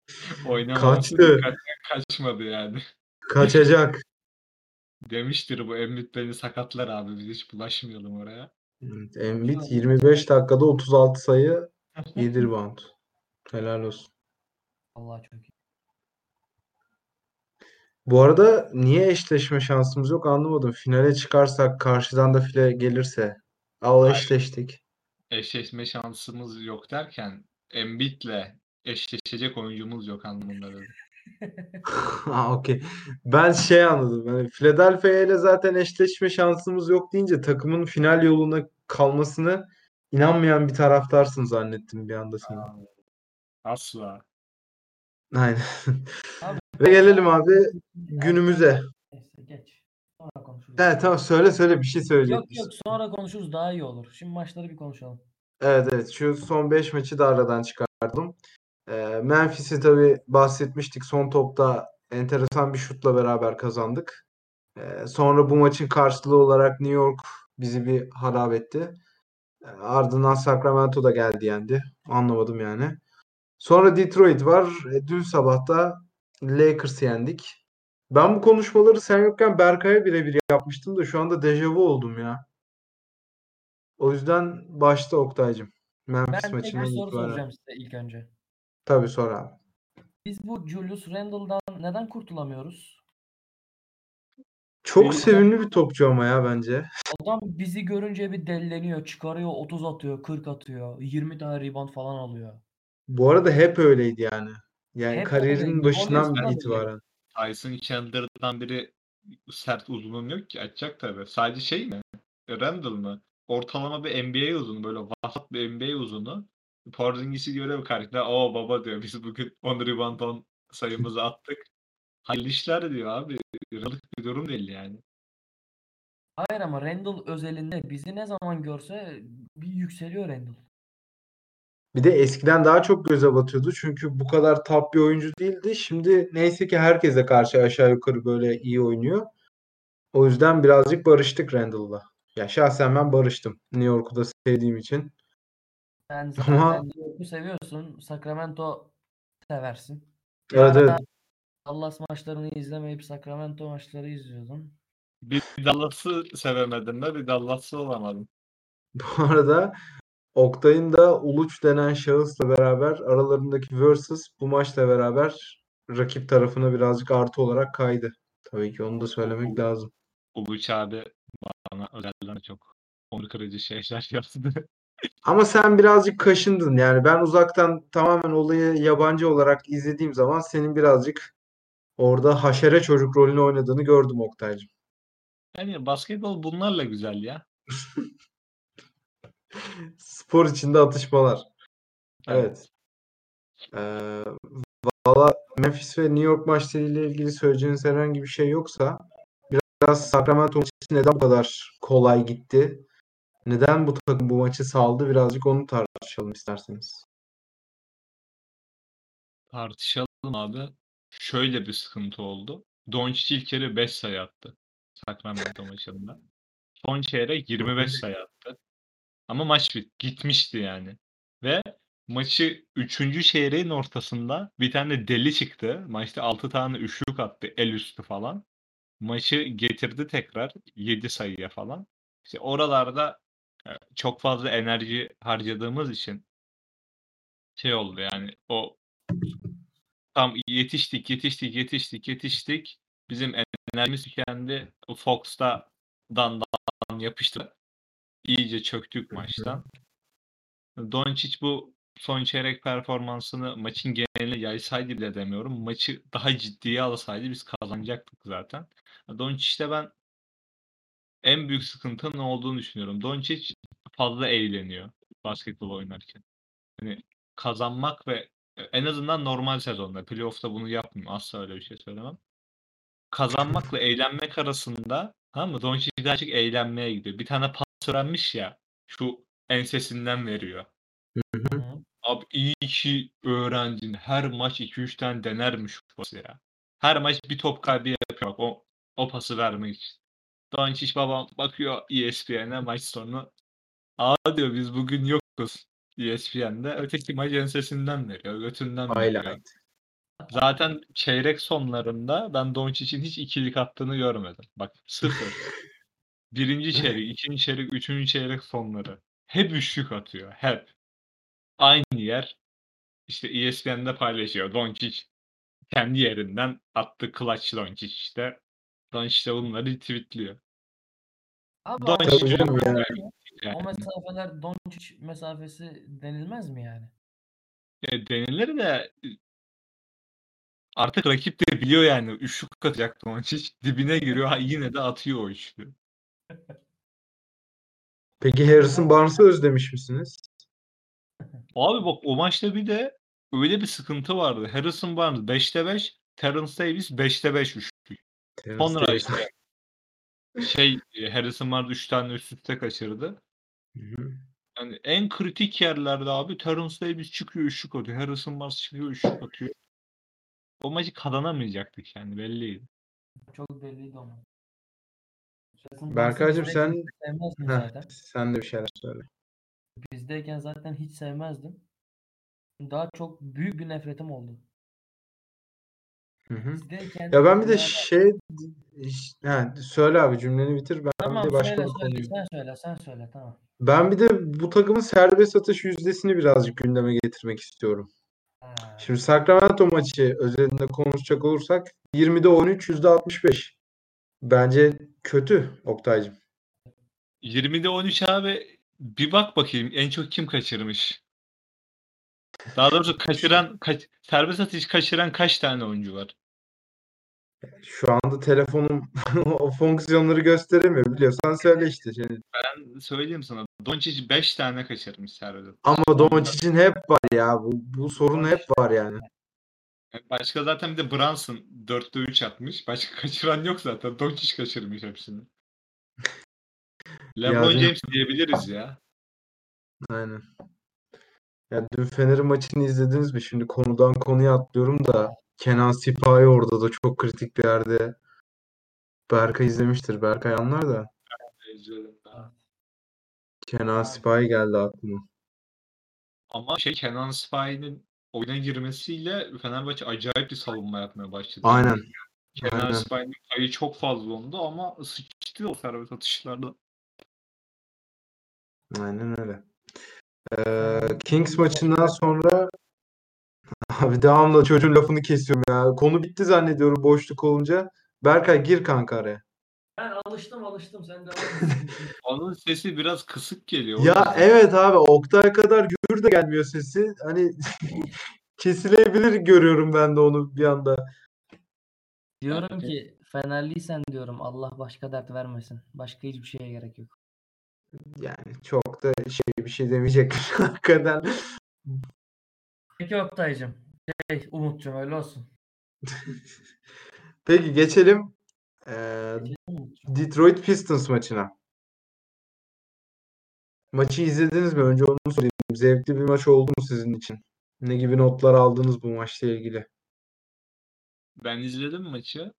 oynamaması Kaçtı. kaçmadı yani. Kaçacak. Demiştir bu Embiid beni sakatlar abi biz hiç bulaşmayalım oraya. Evet, Embiid 25 dakikada 36 sayı 7 rebound. Helal olsun. Allah çok iyi. Bu arada niye eşleşme şansımız yok anlamadım. Finale çıkarsak karşıdan da file gelirse. Al Hayır. eşleştik. eşleşme şansımız yok derken Embiid'le eşleşecek oyuncumuz yok anlamında dedim. Ha okey. Ben şey anladım. Hani Philadelphia ile zaten eşleşme şansımız yok deyince takımın final yoluna kalmasını inanmayan bir taraftarsın zannettim bir anda seni. Asla. Aynen. Abi, Ve gelelim abi günümüze. Neyse geç. Sonra konuşuruz. Evet tamam söyle söyle bir şey Yok söyleyeceksin. yok sonra konuşuruz daha iyi olur. Şimdi maçları bir konuşalım. Evet evet şu son 5 maçı da aradan çıkardım. Ee, Memphis'i tabii bahsetmiştik. Son topta enteresan bir şutla beraber kazandık. Ee, sonra bu maçın karşılığı olarak New York bizi bir harap etti. Ee, ardından Sacramento da geldi yendi. Anlamadım yani. Sonra Detroit var. E, dün sabah da Lakers yendik. Ben bu konuşmaları sen yokken Berkay'a birebir yapmıştım da şu anda dejavu oldum ya. O yüzden başta Oktay'cım. Memphis Ben maçından soru itibaren. soracağım size ilk önce. Tabii sor abi. Biz bu Julius Randle'dan neden kurtulamıyoruz? Çok İyi. sevimli bir topçu ama ya bence. Adam bizi görünce bir delleniyor, çıkarıyor, 30 atıyor, 40 atıyor, 20 tane rebound falan alıyor. Bu arada hep öyleydi yani. Yani Hep kariyerinin öyleydi. başından itibaren. Tyson Chandler'dan biri sert uzunluğun yok ki açacak tabii. Sadece şey mi? Randall mı? Ortalama bir NBA uzunu böyle vasat bir NBA uzunu. Porzingis'i görüyor karşıda. Oo baba diyor biz bugün 10 rebound 10 sayımızı attık. Hayırlı işler diyor abi. Yıllık bir durum değil yani. Hayır ama Randall özelinde bizi ne zaman görse bir yükseliyor Randall. Bir de eskiden daha çok göze batıyordu. Çünkü bu kadar top bir oyuncu değildi. Şimdi neyse ki herkese karşı aşağı yukarı böyle iyi oynuyor. O yüzden birazcık barıştık Randall'la. Ya şahsen ben barıştım. New York'u da sevdiğim için. Sen zaten Ama- New York'u seviyorsun, Sacramento seversin. Evet, evet. Dallas maçlarını izlemeyip Sacramento maçları izliyordun. Bir Dallas'ı sevemedim de bir Dallas'ı olamadım. Bu arada Oktay'ın da Uluç denen şahısla beraber aralarındaki versus bu maçla beraber rakip tarafına birazcık artı olarak kaydı. Tabii ki onu da söylemek lazım. Uluç abi bana özelden çok onur kırıcı şeyler yaptı. Ama sen birazcık kaşındın. Yani ben uzaktan tamamen olayı yabancı olarak izlediğim zaman senin birazcık orada haşere çocuk rolünü oynadığını gördüm Oktay'cığım. Yani basketbol bunlarla güzel ya. Spor içinde atışmalar. Evet. Ee, valla Memphis ve New York maçlarıyla ilgili söyleyeceğiniz herhangi bir şey yoksa biraz Sacramento maçı neden bu kadar kolay gitti? Neden bu takım bu maçı saldı? Birazcık onu tartışalım isterseniz. Tartışalım abi. Şöyle bir sıkıntı oldu. Doncic ilk kere 5 sayı attı. Sacramento maçında. Son çeyrek 25 sayı attı. Ama maç gitmişti yani. Ve maçı 3. çeyreğin ortasında bir tane deli çıktı. Maçta 6 tane üçlük attı el üstü falan. Maçı getirdi tekrar 7 sayıya falan. İşte oralarda e, çok fazla enerji harcadığımız için şey oldu yani o tam yetiştik yetiştik yetiştik yetiştik. Bizim enerjimiz tükendi. Fox'ta dan dan yapıştı. İyice çöktük maçtan. Doncic bu son çeyrek performansını maçın geneline yaysaydı bile demiyorum. Maçı daha ciddiye alsaydı biz kazanacaktık zaten. Doncic'te ben en büyük sıkıntı ne olduğunu düşünüyorum. Doncic fazla eğleniyor basketbol oynarken. Hani kazanmak ve en azından normal sezonda, playoff'ta bunu yapmıyor. Asla öyle bir şey söylemem. Kazanmakla eğlenmek arasında tamam mı? Doncic daha çok eğlenmeye gidiyor. Bir tane öğrenmiş ya. Şu ensesinden veriyor. Hı. Abi iyi ki öğrendin. Her maç 2-3 tane denermiş pası ya. Her maç bir top kaybı yapıyor. Bak, o, o pası vermek için. Doncic babam bakıyor ESPN'e maç sonu. Aa diyor biz bugün yokuz ESPN'de. Öteki maç ensesinden veriyor. Götünden veriyor. Highlight. Zaten çeyrek sonlarında ben Doncic'in hiç ikilik attığını görmedim. Bak sıfır. Birinci çeyrek, ikinci çeyrek, üçüncü çeyrek sonları. Hep üçlük atıyor. Hep. Aynı yer. İşte ESPN'de paylaşıyor. Doncic kendi yerinden attı clutch Doncic işte. Doncic de bunları tweetliyor. Abi Doncic canım o- yani. Yani, o mesafeler Doncic mesafesi denilmez mi yani? e, denilir de e, artık rakip de biliyor yani üçlük atacak Doncic. Dibine giriyor ha, yine de atıyor o üçlü. Peki Harrison Barnes'ı özlemiş misiniz? Abi bak o maçta bir de öyle bir sıkıntı vardı. Harrison Barnes 5'te 5, Terence Davis 5'te 5 üçlük. Terence Sonra işte şey e, Harrison Barnes 3 tane üst üste kaçırdı. Yani en kritik yerlerde abi Terence Davis çıkıyor üçlük atıyor. Harrison Barnes çıkıyor üçlük atıyor. O maçı kazanamayacaktık yani belliydi. Çok belliydi ama. Jason Berkaycığım sen sevmezdim Heh, zaten. sen de bir şeyler söyle. Bizdeyken zaten hiç sevmezdim. Daha çok büyük bir nefretim oldu. Hı hı. Bizdeyken Ya ben bir de yani- şey ha, söyle abi cümleni bitir. Ben bir Tamam de başka söyle bir söyle konuyu. sen söyle sen söyle tamam. Ben bir de bu takımın serbest atış yüzdesini birazcık gündeme getirmek istiyorum. Ha. Şimdi Sacramento maçı özelinde konuşacak olursak 20'de 13, %65. Bence kötü Oktay'cığım. 20'de 13 abi bir bak bakayım en çok kim kaçırmış? Daha doğrusu kaçıran kaç, serbest atış kaçıran kaç tane oyuncu var? Şu anda telefonum o fonksiyonları gösteremiyor. Biliyorsan söyle işte. Şimdi. Ben söyleyeyim sana. Doncic 5 tane kaçırmış serbest. Ama Doncic'in hep var ya. Bu, bu sorun hep var yani. Başka zaten bir de Brunson 4'te 3 atmış. Başka kaçıran yok zaten. Doncic kaçırmış hepsini. LeBron Yani- James diyebiliriz ya. Aynen. Ya dün Fener'in maçını izlediniz mi? Şimdi konudan konuya atlıyorum da Kenan Sipahi orada da çok kritik bir yerde. Berkay izlemiştir. Berkay anlar da. Kenan Sipahi geldi aklıma. Ama şey Kenan Spy'nin oyuna girmesiyle Fenerbahçe acayip bir savunma yapmaya başladı. Aynen. Kenan. Spy'nin payı çok fazla oldu ama sıçtı o serbest atışlarda. Aynen öyle. Ee, Kings maçından sonra Abi devamlı çocuğun lafını kesiyorum ya. Konu bitti zannediyorum boşluk olunca. Berkay gir kanka araya. Ben alıştım alıştım sen et. Onun sesi biraz kısık geliyor. Ya evet abi Oktay kadar gür de gelmiyor sesi. Hani kesilebilir görüyorum ben de onu bir anda. Diyorum ki Fenerliysen diyorum Allah başka dert vermesin. Başka hiçbir şeye gerek yok. Yani çok da şey bir şey demeyecek hakikaten. Peki Oktay'cım. Şey Umut'cum öyle olsun. Peki geçelim eee, Umut'cum. Detroit Pistons maçına. Maçı izlediniz mi? Önce onu sorayım. Zevkli bir maç oldu mu sizin için? Ne gibi notlar aldınız bu maçla ilgili? Ben izledim maçı.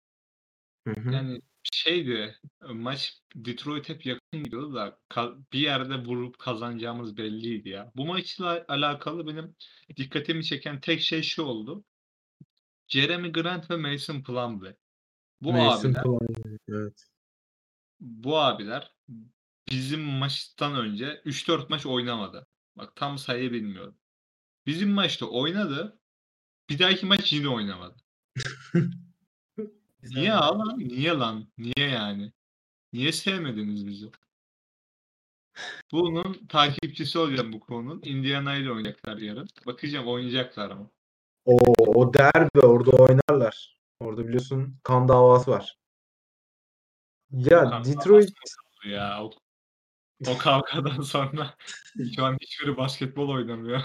Hı hı. Yani şeydi maç Detroit hep yakın gidiyordu da bir yerde vurup kazanacağımız belliydi ya. Bu maçla alakalı benim dikkatimi çeken tek şey şu oldu. Jeremy Grant ve Mason Plumlee. Bu Mason abiler, Plumlee, evet. bu abiler bizim maçtan önce 3-4 maç oynamadı. Bak tam sayı bilmiyorum. Bizim maçta oynadı. Bir dahaki maç yine oynamadı. Niye lan? Niye lan? Niye yani? Niye sevmediniz bizi? Bunun takipçisi olacağım bu konunun. Indiana ile oynayacaklar yarın. Bakacağım oynayacaklar mı? O, o derbi orada oynarlar. Orada biliyorsun kan davası var. Ya Kan Detroit Ya o, o kavgadan sonra şu an hiçbiri basketbol oynamıyor.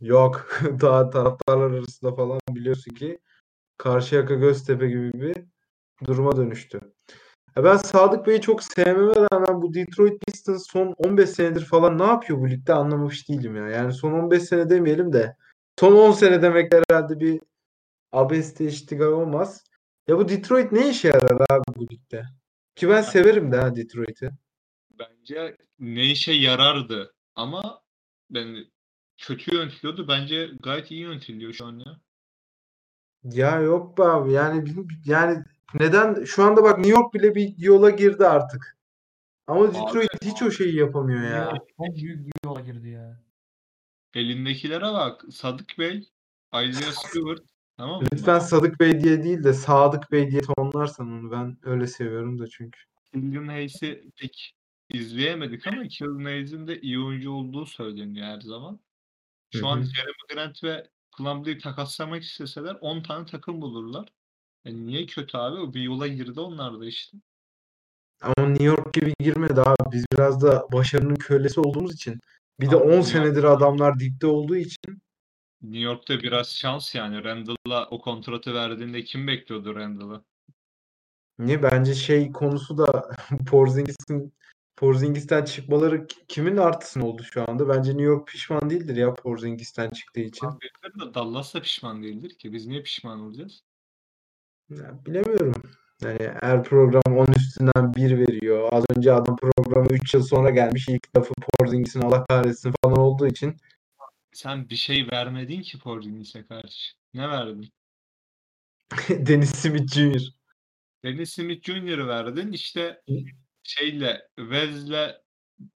yok. Daha taraftarlar arasında falan biliyorsun ki Karşıyaka Göztepe gibi bir duruma dönüştü. Ya ben Sadık Bey'i çok sevmeme rağmen bu Detroit Pistons son 15 senedir falan ne yapıyor bu ligde anlamamış değilim ya. Yani son 15 sene demeyelim de son 10 sene demek herhalde bir abeste iştigal olmaz. Ya bu Detroit ne işe yarar abi bu ligde? Ki ben severim de ha Detroit'i. Bence ne işe yarardı ama ben kötü yönetiliyordu. Bence gayet iyi yönetiliyor şu an ya. Ya yok be abi yani yani neden şu anda bak New York bile bir yola girdi artık. Ama Detroit hiç o şeyi yapamıyor ya. Ya, çok büyük bir yola girdi ya. Elindekilere bak. Sadık Bey, Isaiah Stewart. Tamam mı? Lütfen Sadık Bey diye değil de Sadık Bey diye tonlarsan onu ben öyle seviyorum da çünkü. Killian Hayes'i pek izleyemedik ama Killian Hayes'in de iyi oyuncu olduğu söyleniyor her zaman. Şu Hı an. Jeremy Grant ve Plumlee'yi takaslamak isteseler 10 tane takım bulurlar. Yani niye kötü abi? O bir yola girdi onlar da işte. Ama New York gibi girmedi abi. Biz biraz da başarının kölesi olduğumuz için. Bir de Abi 10 New senedir adamlar dipte olduğu için New York'ta biraz şans yani. Randall'a o kontratı verdiğinde kim bekliyordu Randall'ı? niye bence şey konusu da Porzingis'in Porzingis'ten çıkmaları ki- kimin artısın oldu şu anda? Bence New York pişman değildir ya Porzingis'ten çıktığı için. Birileri de Dallas da pişman değildir ki. Biz niye pişman olacağız? Ya, bilemiyorum. Yani her program 10 üstünden 1 veriyor. Az önce adam programa 3 yıl sonra gelmiş. İlk lafı Porzingis'in Allah kahretsin falan olduğu için Sen bir şey vermedin ki Porzingis'e karşı. Ne verdin? Dennis Smith Jr. Dennis Smith Jr.'ı verdin. İşte şeyle Vez'le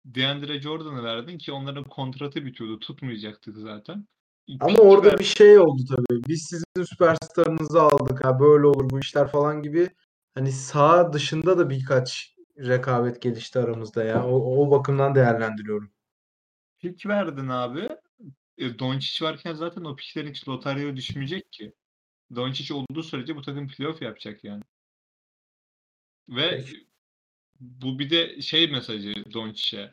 DeAndre Jordan'ı verdin ki onların kontratı bitiyordu. Tutmayacaktık zaten. Ama orada bir şey oldu tabii. Biz sizin süperstarınızı aldık. Ha böyle olur bu işler falan gibi. Hani sağ dışında da birkaç rekabet gelişti aramızda ya. O, o bakımdan değerlendiriyorum. pick verdin abi. E, Doncic varken zaten o picklerin hiç lotaryaya düşmeyecek ki. Doncic olduğu sürece bu takım playoff yapacak yani. Ve Peki. bu bir de şey mesajı Doncic'e.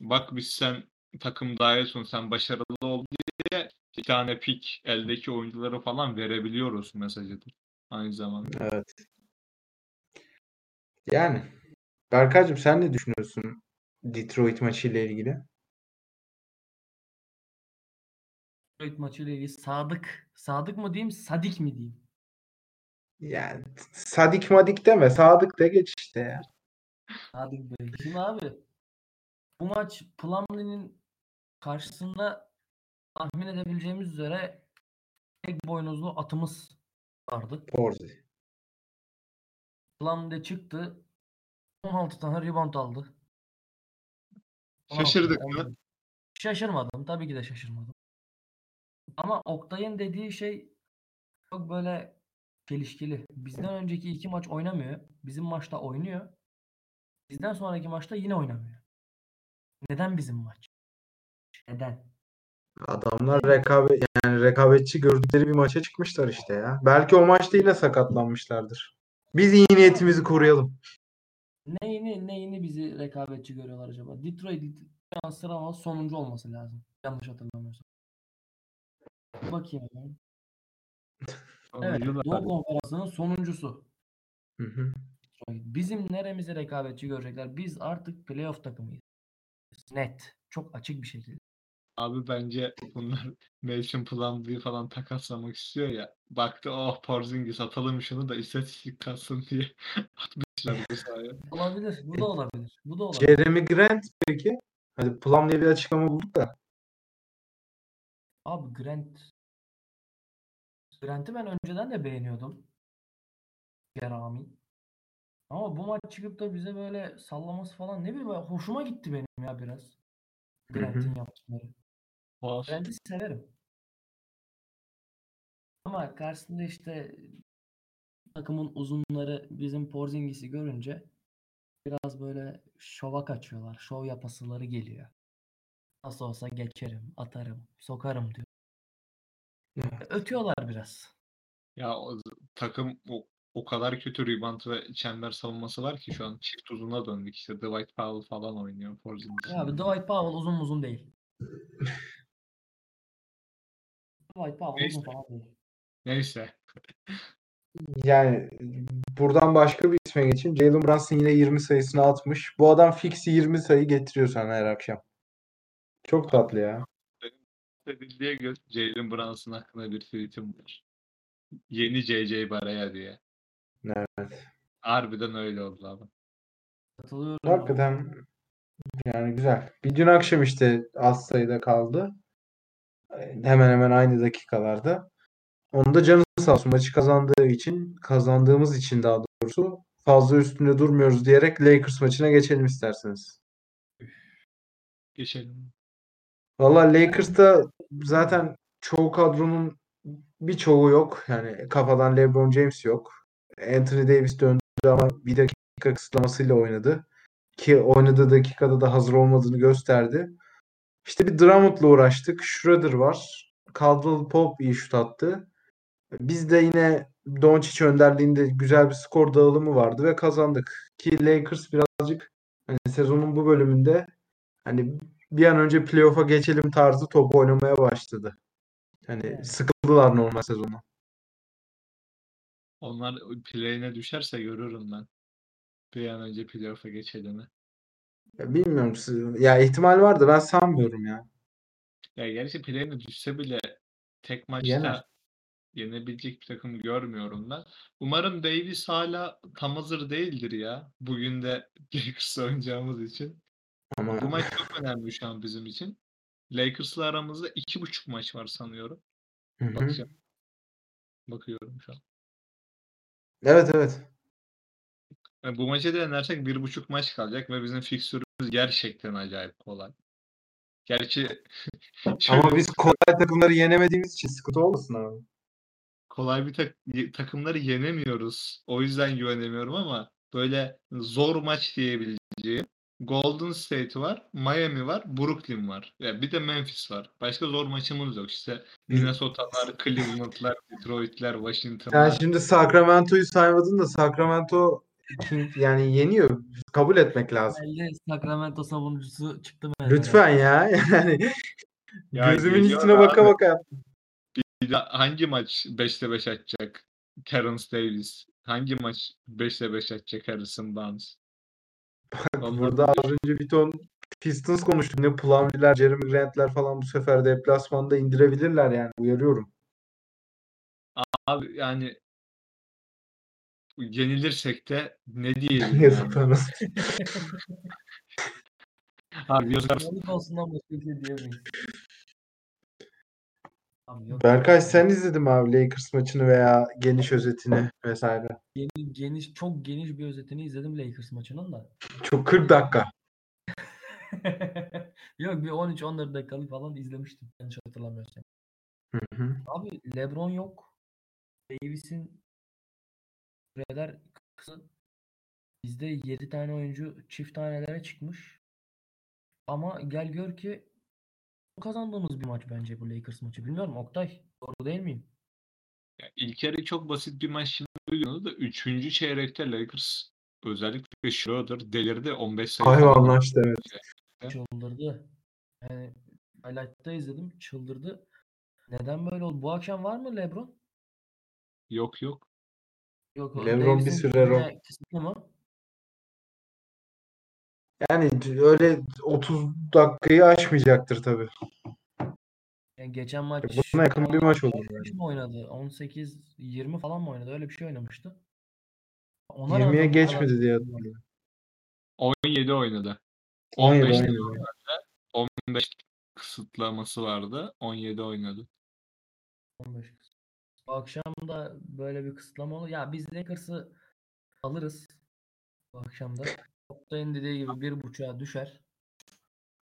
Bak biz sen takım dahilesin sen başarılı ol diye bir tane pick eldeki oyuncuları falan verebiliyoruz mesajıdır. Aynı zamanda. Evet. Yani Berkaycığım sen ne düşünüyorsun Detroit maçıyla ilgili? Detroit maçıyla ilgili Sadık. Sadık mı diyeyim, Sadik mi diyeyim? Yani sadik madik deme. Sadık de geç işte ya. Sadık Bey. Şimdi abi bu maç Plumlee'nin karşısında tahmin edebileceğimiz üzere tek boynuzlu atımız vardı. Porzi. Plumlee çıktı. 16 tane rebound aldı. 16, Şaşırdık mı? 11. Şaşırmadım. Tabii ki de şaşırmadım. Ama Oktay'ın dediği şey çok böyle çelişkili. Bizden önceki iki maç oynamıyor. Bizim maçta oynuyor. Bizden sonraki maçta yine oynamıyor. Neden bizim maç? Neden? Adamlar rekabet yani rekabetçi gördükleri bir maça çıkmışlar işte ya. Belki o maçta yine sakatlanmışlardır. Biz iyi niyetimizi koruyalım. Neyini neyini bizi rekabetçi görüyorlar acaba? Detroit şu an sıralama sonuncu olması lazım. Yanlış hatırlamıyorsam. Bakayım. Evet, Sonuncular. Doğu Konferansı'nın sonuncusu. Hı hı. Bizim neremizi rekabetçi görecekler? Biz artık playoff takımıyız. Net. Çok açık bir şekilde. Abi bence bunlar Mason Plumlee'yi falan takaslamak istiyor ya. Baktı oh Porzingis atalım şunu da istatistik katsın diye atmışlar bu sahaya. Olabilir. Bu da olabilir. Bu da olabilir. Jeremy Grant peki? Hadi Plum diye bir açıklama bulduk da. Abi Grant Grant'i ben önceden de beğeniyordum. Gerami. Ama bu maç çıkıp da bize böyle sallaması falan ne bileyim hoşuma gitti benim ya biraz. Grant'in yaptıkları. Grant'i severim. Ama karşısında işte takımın uzunları bizim Porzingis'i görünce biraz böyle şova kaçıyorlar. Şov yapasıları geliyor. Nasıl olsa geçerim, atarım, sokarım diyor. Ötüyorlar biraz. Ya o takım o, o kadar kötü rebound ve çember savunması var ki şu an çift uzuna döndük işte Dwight Powell falan oynuyor Porzingis'in Ya abi. Dwight Powell uzun uzun değil. Dwight Powell uzun Neyse. falan değil. Neyse. Yani buradan başka bir isme geçeyim. Jalen Brunson yine 20 sayısını atmış. Bu adam fix 20 sayı getiriyor sana her akşam. Çok tatlı ya. Edildiğe göre Jalen Brunson hakkında bir tweetim var. Yeni JJ Barea diye. Evet. Harbiden öyle oldu abi. Katılıyorum. Hakikaten yani güzel. Bir dün akşam işte az sayıda kaldı. Hemen hemen aynı dakikalarda. Onu da canı sağ olsun. Maçı kazandığı için, kazandığımız için daha doğrusu fazla üstünde durmuyoruz diyerek Lakers maçına geçelim isterseniz. Geçelim. Valla Lakers'ta zaten çoğu kadronun birçoğu yok. Yani kafadan LeBron James yok. Anthony Davis döndü ama bir dakika kısıtlamasıyla oynadı. Ki oynadığı dakikada da hazır olmadığını gösterdi. İşte bir Drummond'la uğraştık. Schroeder var. Caldwell Pope iyi şut attı. Biz de yine Doncic önderliğinde güzel bir skor dağılımı vardı ve kazandık. Ki Lakers birazcık hani sezonun bu bölümünde hani bir an önce playoff'a geçelim tarzı top oynamaya başladı. Hani Evet. sıkıldılar normal sezonu. Onlar play'ine düşerse görürüm ben. Bir an önce playoff'a geçelim. Ya bilmiyorum. siz- Ya ihtimal var da ben sanmıyorum ya. Ya gerçi play'ine düşse bile tek maçta Yener. yenebilecek bir takım görmüyorum ben. Umarım Davis hala tam hazır değildir ya. Bugün de Lakers'la oynayacağımız için. Ama Bu maç çok önemli şu an bizim için. Lakers'la aramızda iki buçuk maç var sanıyorum. Bakacağım. Bakıyorum şu an. Evet evet. Yani bu maçı da yenersek bir buçuk maç kalacak ve bizim fikstürümüz gerçekten acayip kolay. Gerçi Ama biz kolay takımları yenemediğimiz için sıkıntı olmasın abi. kolay bir tak- takımları yenemiyoruz. O yüzden güvenemiyorum ama böyle zor maç diyebileceğim Golden State var, Miami var, Brooklyn var. Ya bir de Memphis var. Başka zor maçımız yok. İşte Minnesota'lar, Cleveland'lar, Detroit'ler, Washington'lar. şimdi Sacramento'yu saymadın da Sacramento yani yeniyor. Kabul etmek lazım. Belli Sacramento savunucusu çıktı meydana. Lütfen ya. Yani Ya gözümün baka abi. baka yaptım. Bir de hangi maç 5'te 5 atacak Terence Davis? Hangi maç 5'te 5 atacak Harrison Barnes? Vallahi Burada az önce bir ton Pistons konuştuk. Ne Plumlee'ler, Jeremy Grant'ler falan bu sefer deplasmanda indirebilirler yani. Uyarıyorum. Abi yani yenilirsek de ne diyelim yani? Yazıklarına. Abi yazık. Yanlık olsundan başka bir şey diyemeyiz. Yok. Berkay sen izledin mi abi Lakers maçını veya geniş özetini vesaire? Geniş, geniş, çok geniş bir özetini izledim Lakers maçının da. Çok 40 dakika. Yok bir 13-14 dakikalık falan izlemiştim yanlış hatırlamıyorsam. Hı hı. Abi LeBron yok. Davis'in süreler kısa. Bizde 7 tane oyuncu çift tanelere çıkmış. Ama gel gör ki kazandığımız bir maç bence bu Lakers maçı. Bilmiyorum Oktay. Doğru değil miyim? Ya ilk yarı çok basit bir maç şimdi da 3. çeyrekte Lakers özellikle Schroeder delirdi 15 sayı Hayvanlaştı evet. Çıldırdı. Yani highlight'ta izledim. Çıldırdı. Neden böyle oldu? Bu akşam var mı LeBron? Yok yok. Yok. LeBron bir süre kısıtlı mı? Yani öyle 30 dakikayı aşmayacaktır tabii. Yani geçen maç Buna yakın bir maç 18 yani. mi oynadı? 18-20 falan mı oynadı? Öyle bir şey oynamıştı. Ona 20'ye rağmen bu kadar geçmedi diye hatırlıyorum. 17 oynadı. 17 15 oynadı. 15 kısıtlaması vardı. 17 oynadı. 15 Bu akşam da böyle bir kısıtlama olur. Ya biz Lakers'ı alırız bu akşam da. Oktay'ın dediği gibi bir buçuğa düşer.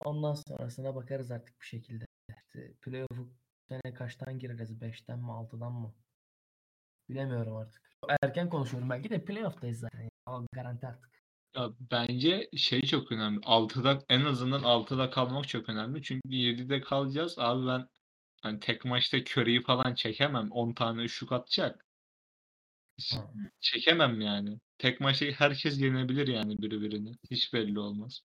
Ondan sonrasına bakarız artık bir şekilde. İşte playoff'u sene kaçtan gireriz? 5'ten mi 6'dan mı? Bilemiyorum artık. Erken konuşuyorum belki de playoff'tayız zaten. Ama garanti artık. Ya bence şey çok önemli. 6'da en azından 6'da kalmak çok önemli. Çünkü 7'de kalacağız. Abi ben hani tek maçta Curry'i falan çekemem. 10 tane şut atacak. Ha. Çekemem yani. Tek maçta herkes yenebilir yani birbirini. Hiç belli olmaz.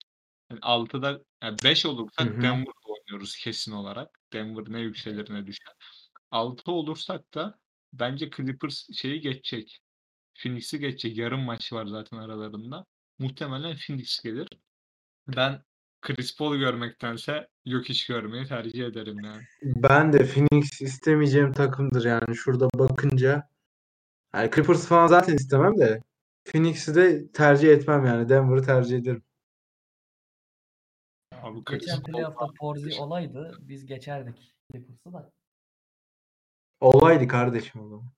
Yani 6'da yani 5 olursak Hı hı. Denver'da oynuyoruz kesin olarak. Denver ne yükselir ne düşer. 6 olursak da bence Clippers şeyi geçecek. Phoenix'i geçecek. Yarım maç var zaten aralarında. Muhtemelen Phoenix gelir. Ben Chris Paul görmektense yok iş görmeyi tercih ederim yani. Ben de Phoenix istemeyeceğim takımdır yani şurada bakınca. Yani Clippers falan zaten istemem de Phoenix'i de tercih etmem yani. Denver'ı tercih ederim. Abi Geçen playoff'ta Porzi olaydı. Biz geçerdik Clippers'ı da. Olaydı kardeşim o zaman.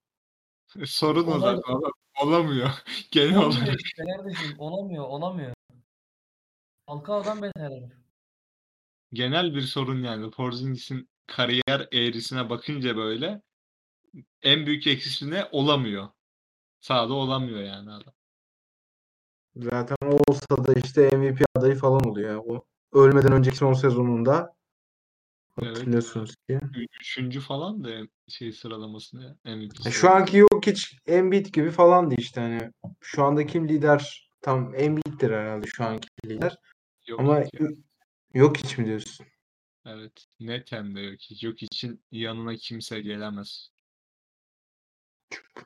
Sorun o Olay- zaten. Ola- Olamıyor. Genel olarak. işte kardeşim. Olamıyor, olamıyor. Falcao'dan beter herif. Genel bir sorun yani. Porzingis'in kariyer eğrisine bakınca böyle en büyük eksisi ne? Olamıyor. Sahada olamıyor yani adam. Zaten olsa da işte MVP adayı falan oluyor. O ölmeden önceki son sezonunda Evet. hatırlıyorsunuz ki. Üçüncü falan da şey sıralamasında MVP. Ya Şu anki yok hiç Embiid gibi falandı işte hani. Şu anda kim lider? Tam Embiid'dir herhalde şu anki lider. yok Ama ya. yok hiç mi diyorsun? Evet. Net hem de yok hiç. Yok için yanına kimse gelemez.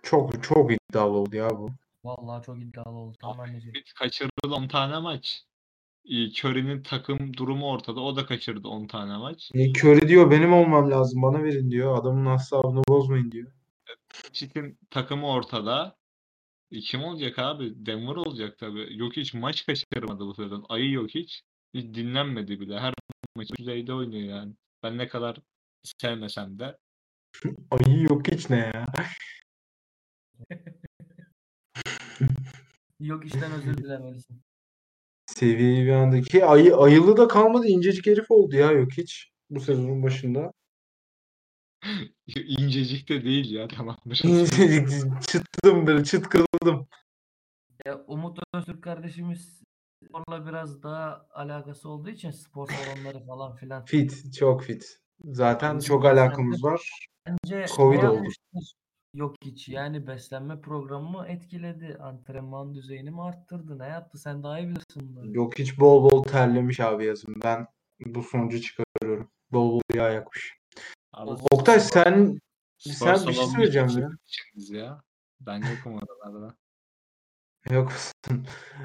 Çok çok iddialı oldu ya bu. Vallahi çok iddialı oldu. Tam ben diyecektim. Embiid kaçırdı 10 tane maç. İyi, Curry'nin takım durumu ortada. O da kaçırdı 10 tane maç. E, Curry diyor benim olmam lazım bana verin diyor. Adamın asabını bozmayın diyor. Çitin takımı ortada. E, kim olacak abi? Denver olacak tabii. Yok hiç maç kaçırmadı bu sezon. Ayı yok hiç. Hiç dinlenmedi bile. Her maç düzeyde oynuyor yani. Ben ne kadar sevmesem de. Ay yok hiç ne ya. Yok işten özür dilemelisin. Seviyeyi bir andaki ayı ayılı da kalmadı incecik herif oldu ya yok hiç bu sezonun başında. İncecik de değil ya tamamdır. İncecik çıttım böyle çıt kırıldım. Ya Umut Öztürk kardeşimiz sporla biraz daha alakası olduğu için spor salonları falan filan. Fit çok fit. Zaten çok alakamız var. Bence Covid oldu. Yok hiç yani beslenme programı etkiledi. Antrenman düzeyini mi arttırdı? Ne yaptı? Sen daha iyi bilirsin bunları. Yok hiç bol bol terlemiş abi yazın. Ben bu sonucu çıkarıyorum. Bol bol yağ yakmış. Abi, Oktay spor- sen spor sen bir şey söyleyeceğim ya. gitmişsiniz ya. Ben yokum oralarda. Yok.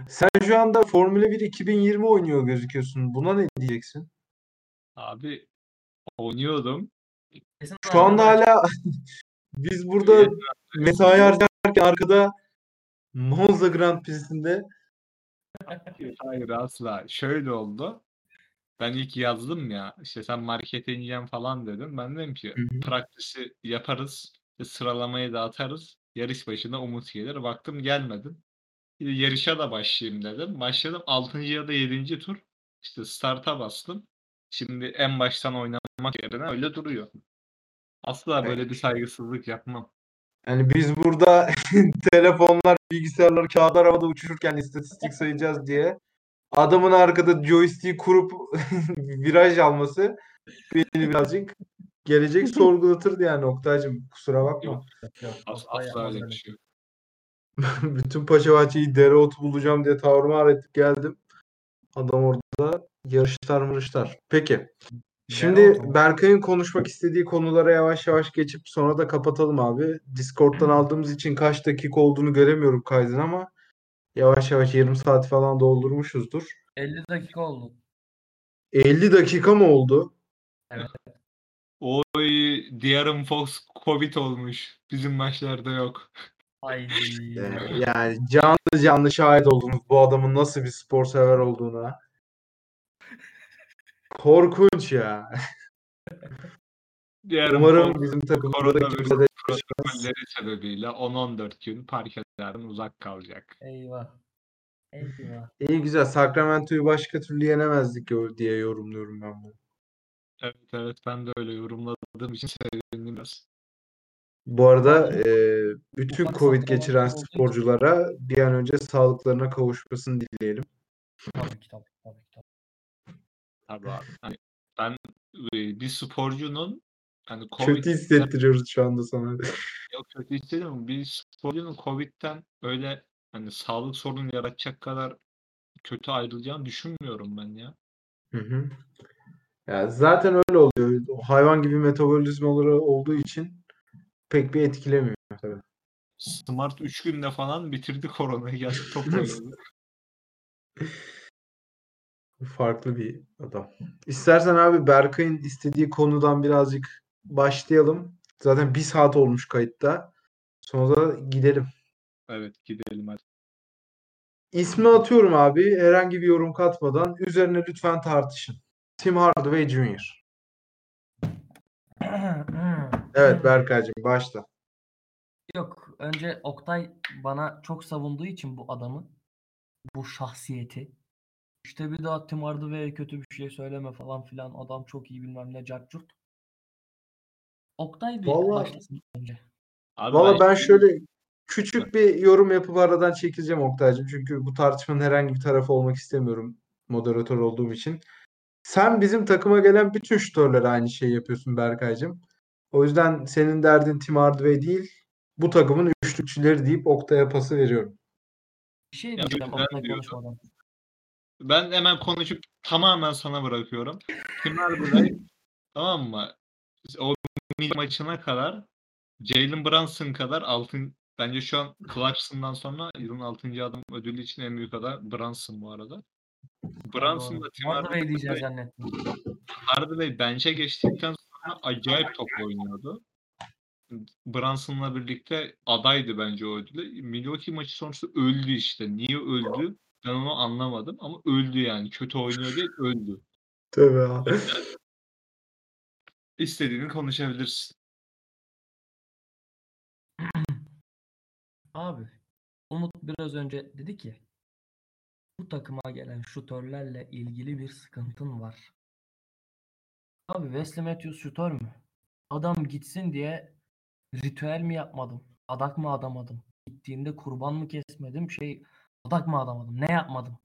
Sen şu anda Formula 1 2020 oynuyor gözüküyorsun. Buna ne diyeceksin? Abi oynuyordum. Kesin Şu anda hala biz burada mesai harcarken arkada Monza Grand Prix'sinde Hayır, hayır asla. Şöyle oldu. Ben ilk yazdım ya işte sen markete ineceğim falan dedim. Ben dedim ki praktisi yaparız. işte sıralamayı da atarız. Yarış başına Umut gelir. Baktım de yarışa da başlayayım dedim. Başladım 6. ya da 7. tur. İşte start'a bastım. Şimdi en baştan oynamak yerine öyle duruyor. Asla böyle bir saygısızlık yapmam. Yani biz burada telefonlar, bilgisayarlar, kağıtlar havada uçuşurken istatistik sayacağız diye adamın arkada joystick kurup viraj alması beni birazcık gelecek sorgulatırdı yani Oktay'cım kusura bakma. Yok. Yok, As- asla öyle bir şey yok. Bütün Paşabahçe'yi dereotu bulacağım diye tavrımar edip geldim. Adam orada yarışlar mırışlar. Peki. Şimdi? Berkay'ın konuşmak istediği konulara yavaş yavaş geçip sonra da kapatalım abi. Discord'dan aldığımız için kaç dakika olduğunu göremiyorum kaydın ama yavaş yavaş yarım saat falan doldurmuşuzdur. 50 dakika oldu. 50 dakika mı oldu? Oy Diğerim Fox Covid olmuş. Bizim maçlarda yok. Haydi. Yani canlı canlı şahit oldunuz bu adamın nasıl bir spor sever olduğuna. Korkunç ya. Diğerim Umarım bizim de protokolleri sebebiyle 10-14 gün parkelerden uzak kalacak. Eyvah. Eyvah. İyi güzel. Sacramento'yu başka türlü yenemezdik diye yorumluyorum ben bunu. Evet evet ben de öyle yorumladığım için sevindim biraz. Bu arada e, bütün Ufak Covid geçiren sporculara bir an önce sağlıklarına kavuşmasını dileyelim. Tabii ki tabii tabii tabii. Tabii abi. Hani ben bir sporcunun hani Kötü Covid'den hissettiriyoruz şu anda sana. yok kötü hissediyorum. Bir sporcunun Covid'den öyle hani sağlık sorunu yaratacak kadar kötü ayrılacağını düşünmüyorum ben ya. Hı hı. Ya zaten öyle oluyor. Hayvan gibi metabolizmaları olduğu için pek bir etkilemiyor tabii. Smart 3 günde falan bitirdi koronayı. Top oynadı. Farklı bir adam. İstersen abi Berkay'ın istediği konudan birazcık başlayalım. Zaten bir saat olmuş kayıtta. Sonra da gidelim. Evet gidelim hadi. İsmini atıyorum abi. Herhangi bir yorum katmadan. Üzerine lütfen tartışın. Tim Hardaway Jr. Evet Berkay'cığım başla. Yok. Önce Oktay bana çok savunduğu için bu adamı, bu şahsiyeti. İşte bir daha Tim Hardaway'e kötü bir şey söyleme falan filan. Adam çok iyi bilmem ne carcurt. Oktay bir Vallahi- başlasın önce. Abi Valla ben şöyle küçük bir yorum yapıp aradan çekileceğim Oktay'cığım. Çünkü bu tartışmanın herhangi bir tarafı olmak istemiyorum moderatör olduğum için. Sen bizim takıma gelen bütün şutörlere aynı şeyi yapıyorsun Berkay'cığım. O yüzden senin derdin Tim Hardaway değil, bu takımın üçlükçüleri deyip Oktay'a pası veriyorum. Bir şey Ya diyeceğim ben Oktay konuşmadan. Ben hemen konuşup tamamen sana bırakıyorum. Tim Hardaway tamam mı? O maçına kadar Jalen Brunson kadar altın bence şu an Clarkson'dan sonra yılın 6. adam ödülü için en büyük aday Brunson bu arada. Brunson da. Tim Hardaway diyeceğiz zannettim. Hardaway bench'e geçtikten sonra acayip top oynuyordu. Brunson'la birlikte adaydı bence o ödüle. Milwaukee maçı sonrası öldü işte. Niye öldü? Ben onu anlamadım ama öldü yani. Kötü oynuyor değil, öldü. Tabii abi. İstediğini konuşabilirsin. Abi Umut biraz önce dedi ki bu takıma gelen şutörlerle ilgili bir sıkıntın var. Abi Wesley Matthews şutör mü? Adam gitsin diye ritüel mi yapmadım? Adak mı adamadım? Gittiğimde kurban mı kesmedim? Şey adak mı adamadım? Ne yapmadım?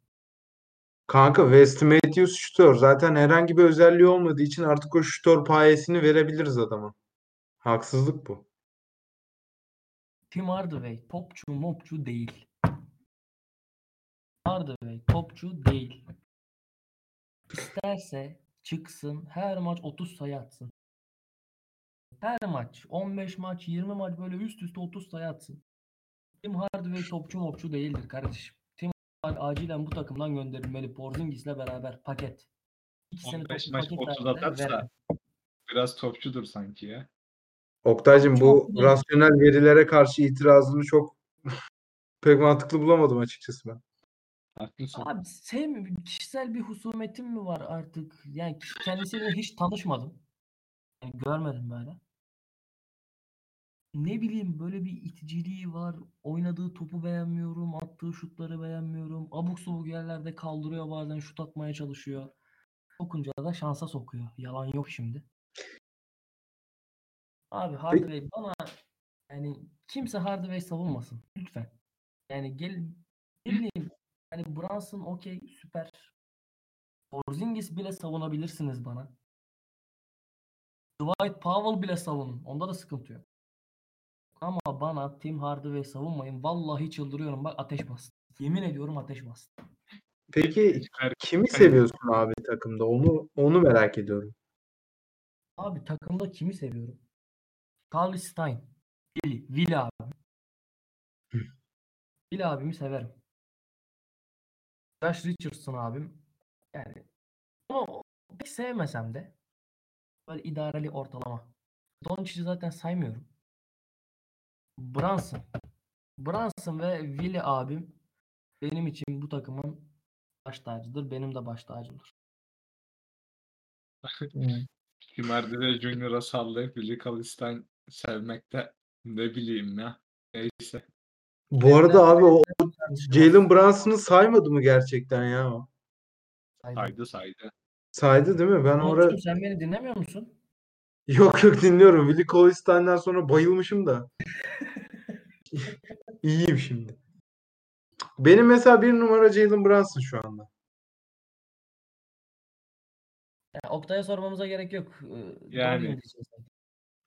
Kanka West Matthews şutör. Zaten herhangi bir özelliği olmadığı için artık o şutör payesini verebiliriz adama. Haksızlık bu. Tim Hardaway topçu mopçu değil. Hardaway topçu değil. İsterse çıksın her maç 30 sayı atsın. Her maç 15 maç 20 maç böyle üst üste 30 sayı atsın. Tim Hardaway topçu mopçu değildir kardeşim. Tim Hardaway acilen bu takımdan gönderilmeli. Porzingis'le beraber paket. İkisini 15 toplu maç paket 30 halinde atarsa biraz topçudur sanki ya. Oktay'cığım bu Çok rasyonel verilere karşı itirazını çok pek mantıklı bulamadım açıkçası ben. Haklısın. Abi sevmiyorum. Kişisel bir husumetim mi var artık? Yani kendisiyle hiç tanışmadım. Yani görmedim böyle. Ne bileyim böyle bir iticiliği var. Oynadığı topu beğenmiyorum. Attığı şutları beğenmiyorum. Abuk subuk yerlerde kaldırıyor bazen şut atmaya çalışıyor. Sokunca da şansa sokuyor. Yalan yok şimdi. Abi Hardaway bana yani kimse Hardaway savunmasın lütfen. Yani gel ne bileyim hani Brunson okey süper. Porzingis bile savunabilirsiniz bana. Dwight Powell bile savunun. Onda da sıkıntı yok. Ama bana Tim Hardaway savunmayın. Vallahi çıldırıyorum. Bak ateş bastı. Yemin ediyorum ateş bastı. Peki kimi seviyorsun abi takımda? Onu onu merak ediyorum. Abi takımda kimi seviyorum? Carl Stein. Willi. Willi abi. Hı. Willi abimi severim. Josh Richardson abim. Yani onu pek sevmesem de böyle idareli ortalama. Doncic'i zaten saymıyorum. Brunson. Brunson ve Willi abim benim için bu takımın baş tacıdır. Benim de baş tacımdır. Tim Hardaway Junior'a sallayıp Willie Cauley-Stein sevmekte ne bileyim ya. Neyse. Bu arada abi o Jalen Brunson'ı saymadı mı gerçekten ya? Saydı saydı. Saydı değil mi? Ben orada sen beni dinlemiyor musun? Yok yok dinliyorum. Willie Cauley-Stein'den sonra bayılmışım da. İyiyim şimdi. Benim mesela bir numara Jalen Brunson şu anda. Yani Oktay'a sormamıza gerek yok. Ee, Yani.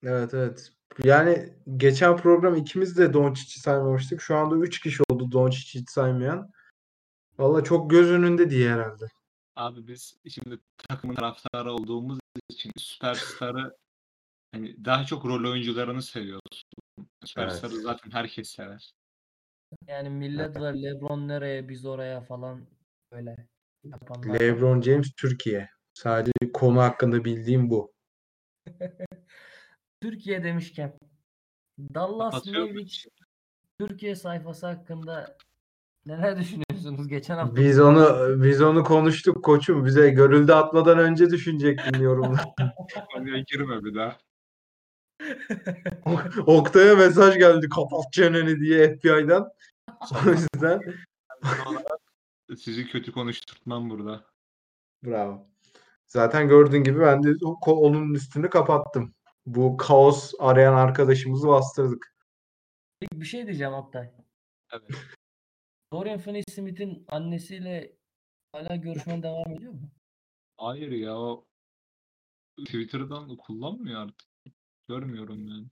Evet evet. Yani geçen program ikimiz de Doncic'i saymamıştık. Şu anda 3 kişi oldu Doncic'i saymayan. Valla çok göz önünde diye herhalde. Abi biz şimdi takımın taraftarı olduğumuz için süperstarı hani daha çok rol oyuncularını seviyoruz. Süperstarı Evet. zaten herkes sever. Yani millet var LeBron nereye biz oraya falan böyle yapanlar. LeBron James Türkiye. Sadece konu hakkında bildiğim bu. Türkiye demişken Dallas? Mavericks Türkiye sayfası hakkında neler düşünüyorsunuz geçen hafta? Biz onu biz onu konuştuk koçum. Bize görüldü atmadan önce düşünecektin yorumda. Konuya girme bir daha. Oktay'a mesaj geldi kapat çeneni diye FBI'dan. O yüzden Sizi kötü konuşturtmam burada. bravo. Zaten gördüğün gibi ben de onun üstünü kapattım. Bu kaos arayan arkadaşımızı bastırdık. Bir şey diyeceğim Oktay. Evet. Dorian Finney-Smith'in annesiyle hala görüşmen devam ediyor mu? Hayır ya o Twitter'dan kullanmıyor artık. Görmüyorum yani.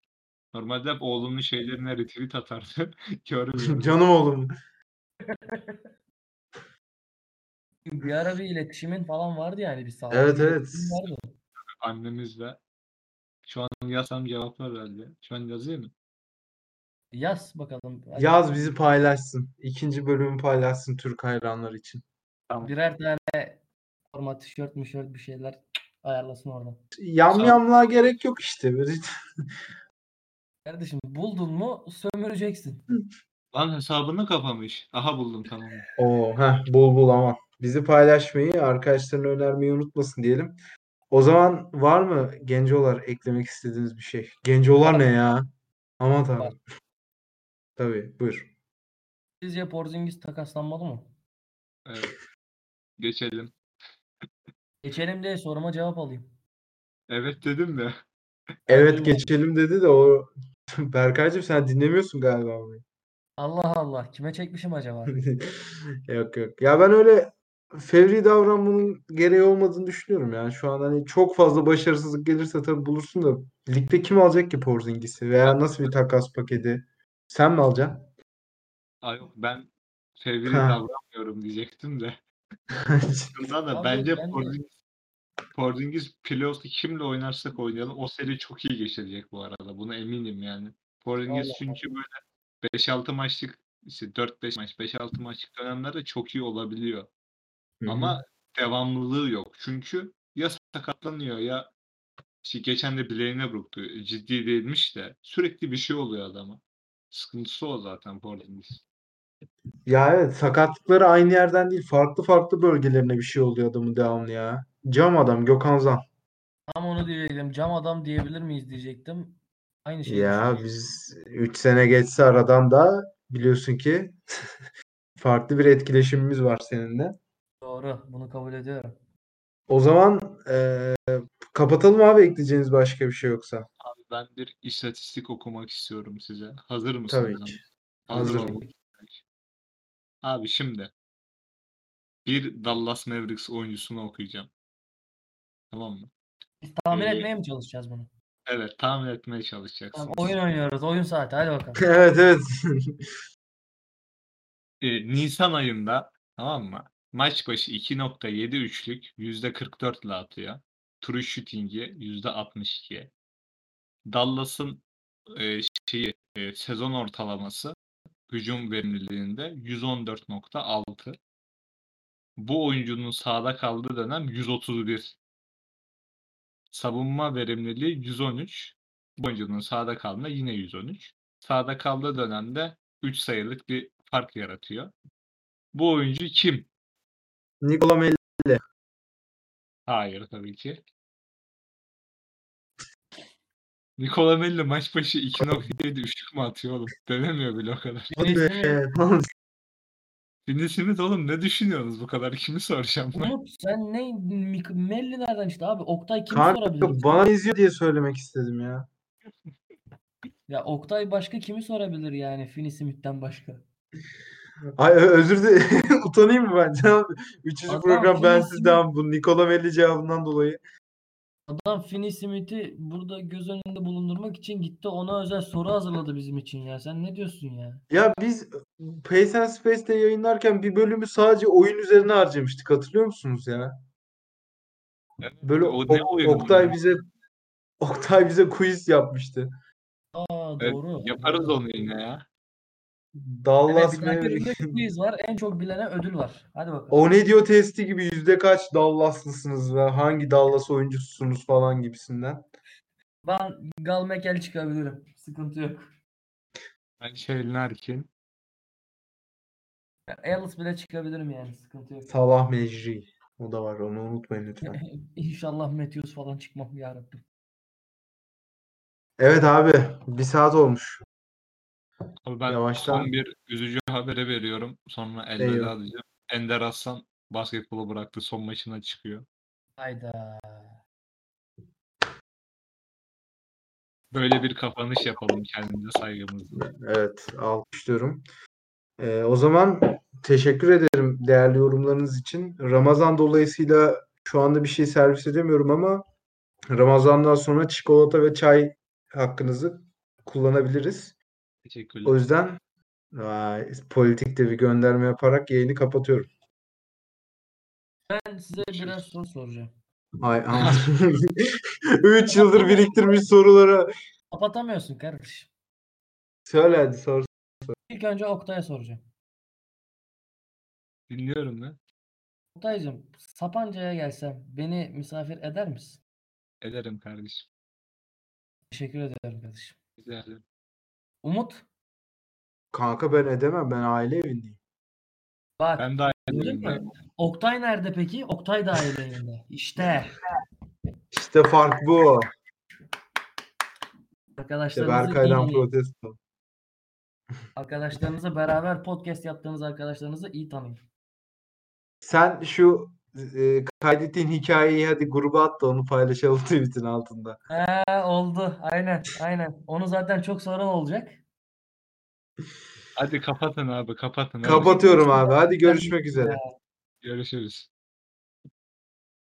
Normalde hep oğlunun şeylerine retweet atardı. Görmüyorum. Canım oğlum. Bir ara bir iletişimin falan vardı yani bir sağlıklı Evet, evet. vardı. Annemizle. Şu an yazsam cevaplar herhalde. Şu an yazıyor mu? Yaz bakalım. Hadi Yaz bizi paylaşsın. İkinci bölümü paylaşsın Türk hayranları için. Birer tane forma tişört mişört bir şeyler ayarlasın oradan. Yamyamlığa gerek yok işte. Kardeşim buldun mu sömüreceksin. Lan hesabını kapamış. Aha buldum tamam. Oo, heh, bul bul aman. Bizi paylaşmayı, arkadaşlarına önermeyi unutmasın diyelim. O zaman var mı gencolar eklemek istediğiniz bir şey? Gencolar ne ya? Aman tanrım. Tabii, buyur. Sizce Porzingis takaslanmalı mı? Evet. Geçelim. Geçelim diye soruma cevap alayım. Evet dedim de. Evet geçelim dedi de o Berkaycığım sen dinlemiyorsun galiba onu. Allah Allah kime çekmişim acaba? Yok yok. Ya ben öyle fevri davranmanın gereği olmadığını düşünüyorum yani. Şu an hani çok fazla başarısızlık gelirse tabii bulursun da ligde kim alacak ki Porzingis'i veya nasıl bir takas paketi? Sen mi alacaksın? Ay yok ben fevri Ha. davranmıyorum diyecektim de. Bundan da Abi bence ben de- Porzingis, Porzingis playoff'ta kimle oynarsak oynayalım o seri çok iyi geçecek bu arada. Buna eminim yani. Porzingis çünkü böyle 5-6 maçlık işte 4-5 maç 5-6 maçlık dönemlerde çok iyi olabiliyor. Hı hı. Ama devamlılığı yok. Çünkü ya sakatlanıyor ya işte geçen de bileğine vurdu. Ciddi değilmiş de sürekli bir şey oluyor adama. Sıkıntısı o zaten Porzingis. Ya evet sakatlıkları aynı yerden değil farklı farklı bölgelerine bir şey oluyor adamın devamlı ya. Cam adam Gökhan Zan. Tam onu diyecektim. Cam adam diyebilir miyiz diyecektim. Aynı şeyi Ya biz 3 sene geçse aradan da biliyorsun ki farklı bir etkileşimimiz var seninle. Doğru. Bunu kabul ediyorum. O zaman eee, kapatalım abi ekleyeceğiniz başka bir şey yoksa. Abi Ben bir istatistik okumak istiyorum size. Hazır Tabii mısınız? ki. Hazır Hazırım. Abi şimdi bir Dallas Mavericks oyuncusunu okuyacağım. Tamam mı? Biz tahmin Ee, etmeye mi çalışacağız bunu? Evet, tahmin etmeye çalışacaksınız. Tamam, oyun oynuyoruz. Oyun saati. Hadi bakalım. Evet evet. Ee, Nisan ayında tamam mı? Maç başı 2.7 üçlük %44 ile atıyor. True shooting'i %62. Dallas'ın e, şeyi e, sezon ortalaması hücum verimliliğinde 114.6. Bu oyuncunun sahada kaldığı dönem 131. Savunma verimliliği 113. Bu oyuncunun sahada kaldığı yine 113. Sahada kaldığı dönemde 3 sayılık bir fark yaratıyor. Bu oyuncu kim? Nikola Melli. Hayır tabii ki. Nikola Melli maç başı 2.7 üçlük mü atıyor oğlum? Denemiyor bile o kadar. Hadi be. Finney Smith oğlum ne düşünüyorsunuz bu kadar? Kimi soracağım ben? Umut sen ne Mik- Melli nereden işte abi? Oktay kimi Kanka sorabiliriz? bana izliyor diye söylemek istedim ya. Ya Oktay başka kimi sorabilir yani Finney Smith'ten başka? Ay ö- özür dilerim. Utanayım mı ben? Abi, Üçüncü Adam program Finney bensiz devam. Bu Nikola Melli cevabından dolayı. Adam Finney Smith'i burada göz önünde bulundurmak için gitti ona özel soru hazırladı bizim için ya. Sen ne diyorsun ya? Ya biz Pace and Space'te yayınlarken bir bölümü sadece oyun üzerine harcamıştık. Hatırlıyor musunuz ya? Böyle O oyunu Oktay ya? bize Oktay bize quiz yapmıştı. Aa Evet, doğru. Yaparız doğru. onu yine ya. Dallas Evet, Mavericks. quiz var. En çok bilene ödül var. Hadi bakalım. O ne diyor testi gibi yüzde kaç Dallaslısınız ve hangi Dallas oyuncususunuz falan gibisinden. Ben Gal Mekel çıkabilirim. Sıkıntı yok. Ben şey Larkin. Ya, Alice bile çıkabilirim yani. Sıkıntı yok. Salah Mecri. O da var. Onu unutmayın lütfen. İnşallah Matthews falan çıkmam yarabbim. Evet abi. Bir saat olmuş. Abi ben Yavaştan. son bir üzücü habere veriyorum. Sonra elveda diyeceğim. Ender Aslan basketbolu bıraktı. Son maçına çıkıyor. Hayda. Böyle bir kapanış yapalım kendimize saygımızla. Evet. Alkışlıyorum. Ee, o zaman teşekkür ederim değerli yorumlarınız için. Ramazan dolayısıyla şu anda bir şey servis edemiyorum ama Ramazan'dan sonra çikolata ve çay hakkınızı kullanabiliriz. Teşekkürler. O yüzden vay, politikte bir gönderme yaparak yayını kapatıyorum. Ben size biraz soru soracağım. Ay, 3 yıldır biriktirmiş soruları Kapatamıyorsun kardeşim. söyle hadi sor. İlk önce Oktay'a soracağım. Dinliyorum ben. Oktay'cığım Sapanca'ya gelsem beni misafir eder misin? Ederim kardeşim. Teşekkür ederim kardeşim. Ederim. Umut Kanka ben edemem. Ben aile evindeyim. bak Ben de ederim. mü? Oktay nerede peki? Oktay da aile evinde. İşte İşte fark bu. İşte iyi Berkay'dan protesto. Arkadaşlarınızı beraber podcast yaptığınız arkadaşlarınızı iyi tanıyın. Sen şu e, kaydettiğin hikayeyi hadi gruba at da onu paylaşalım tweet'in altında. He oldu. Aynen. Aynen. Onu zaten çok sonra olacak. Hadi kapatın abi kapatın. Kapatıyorum abi. Hadi görüşmek üzere. Görüşürüz.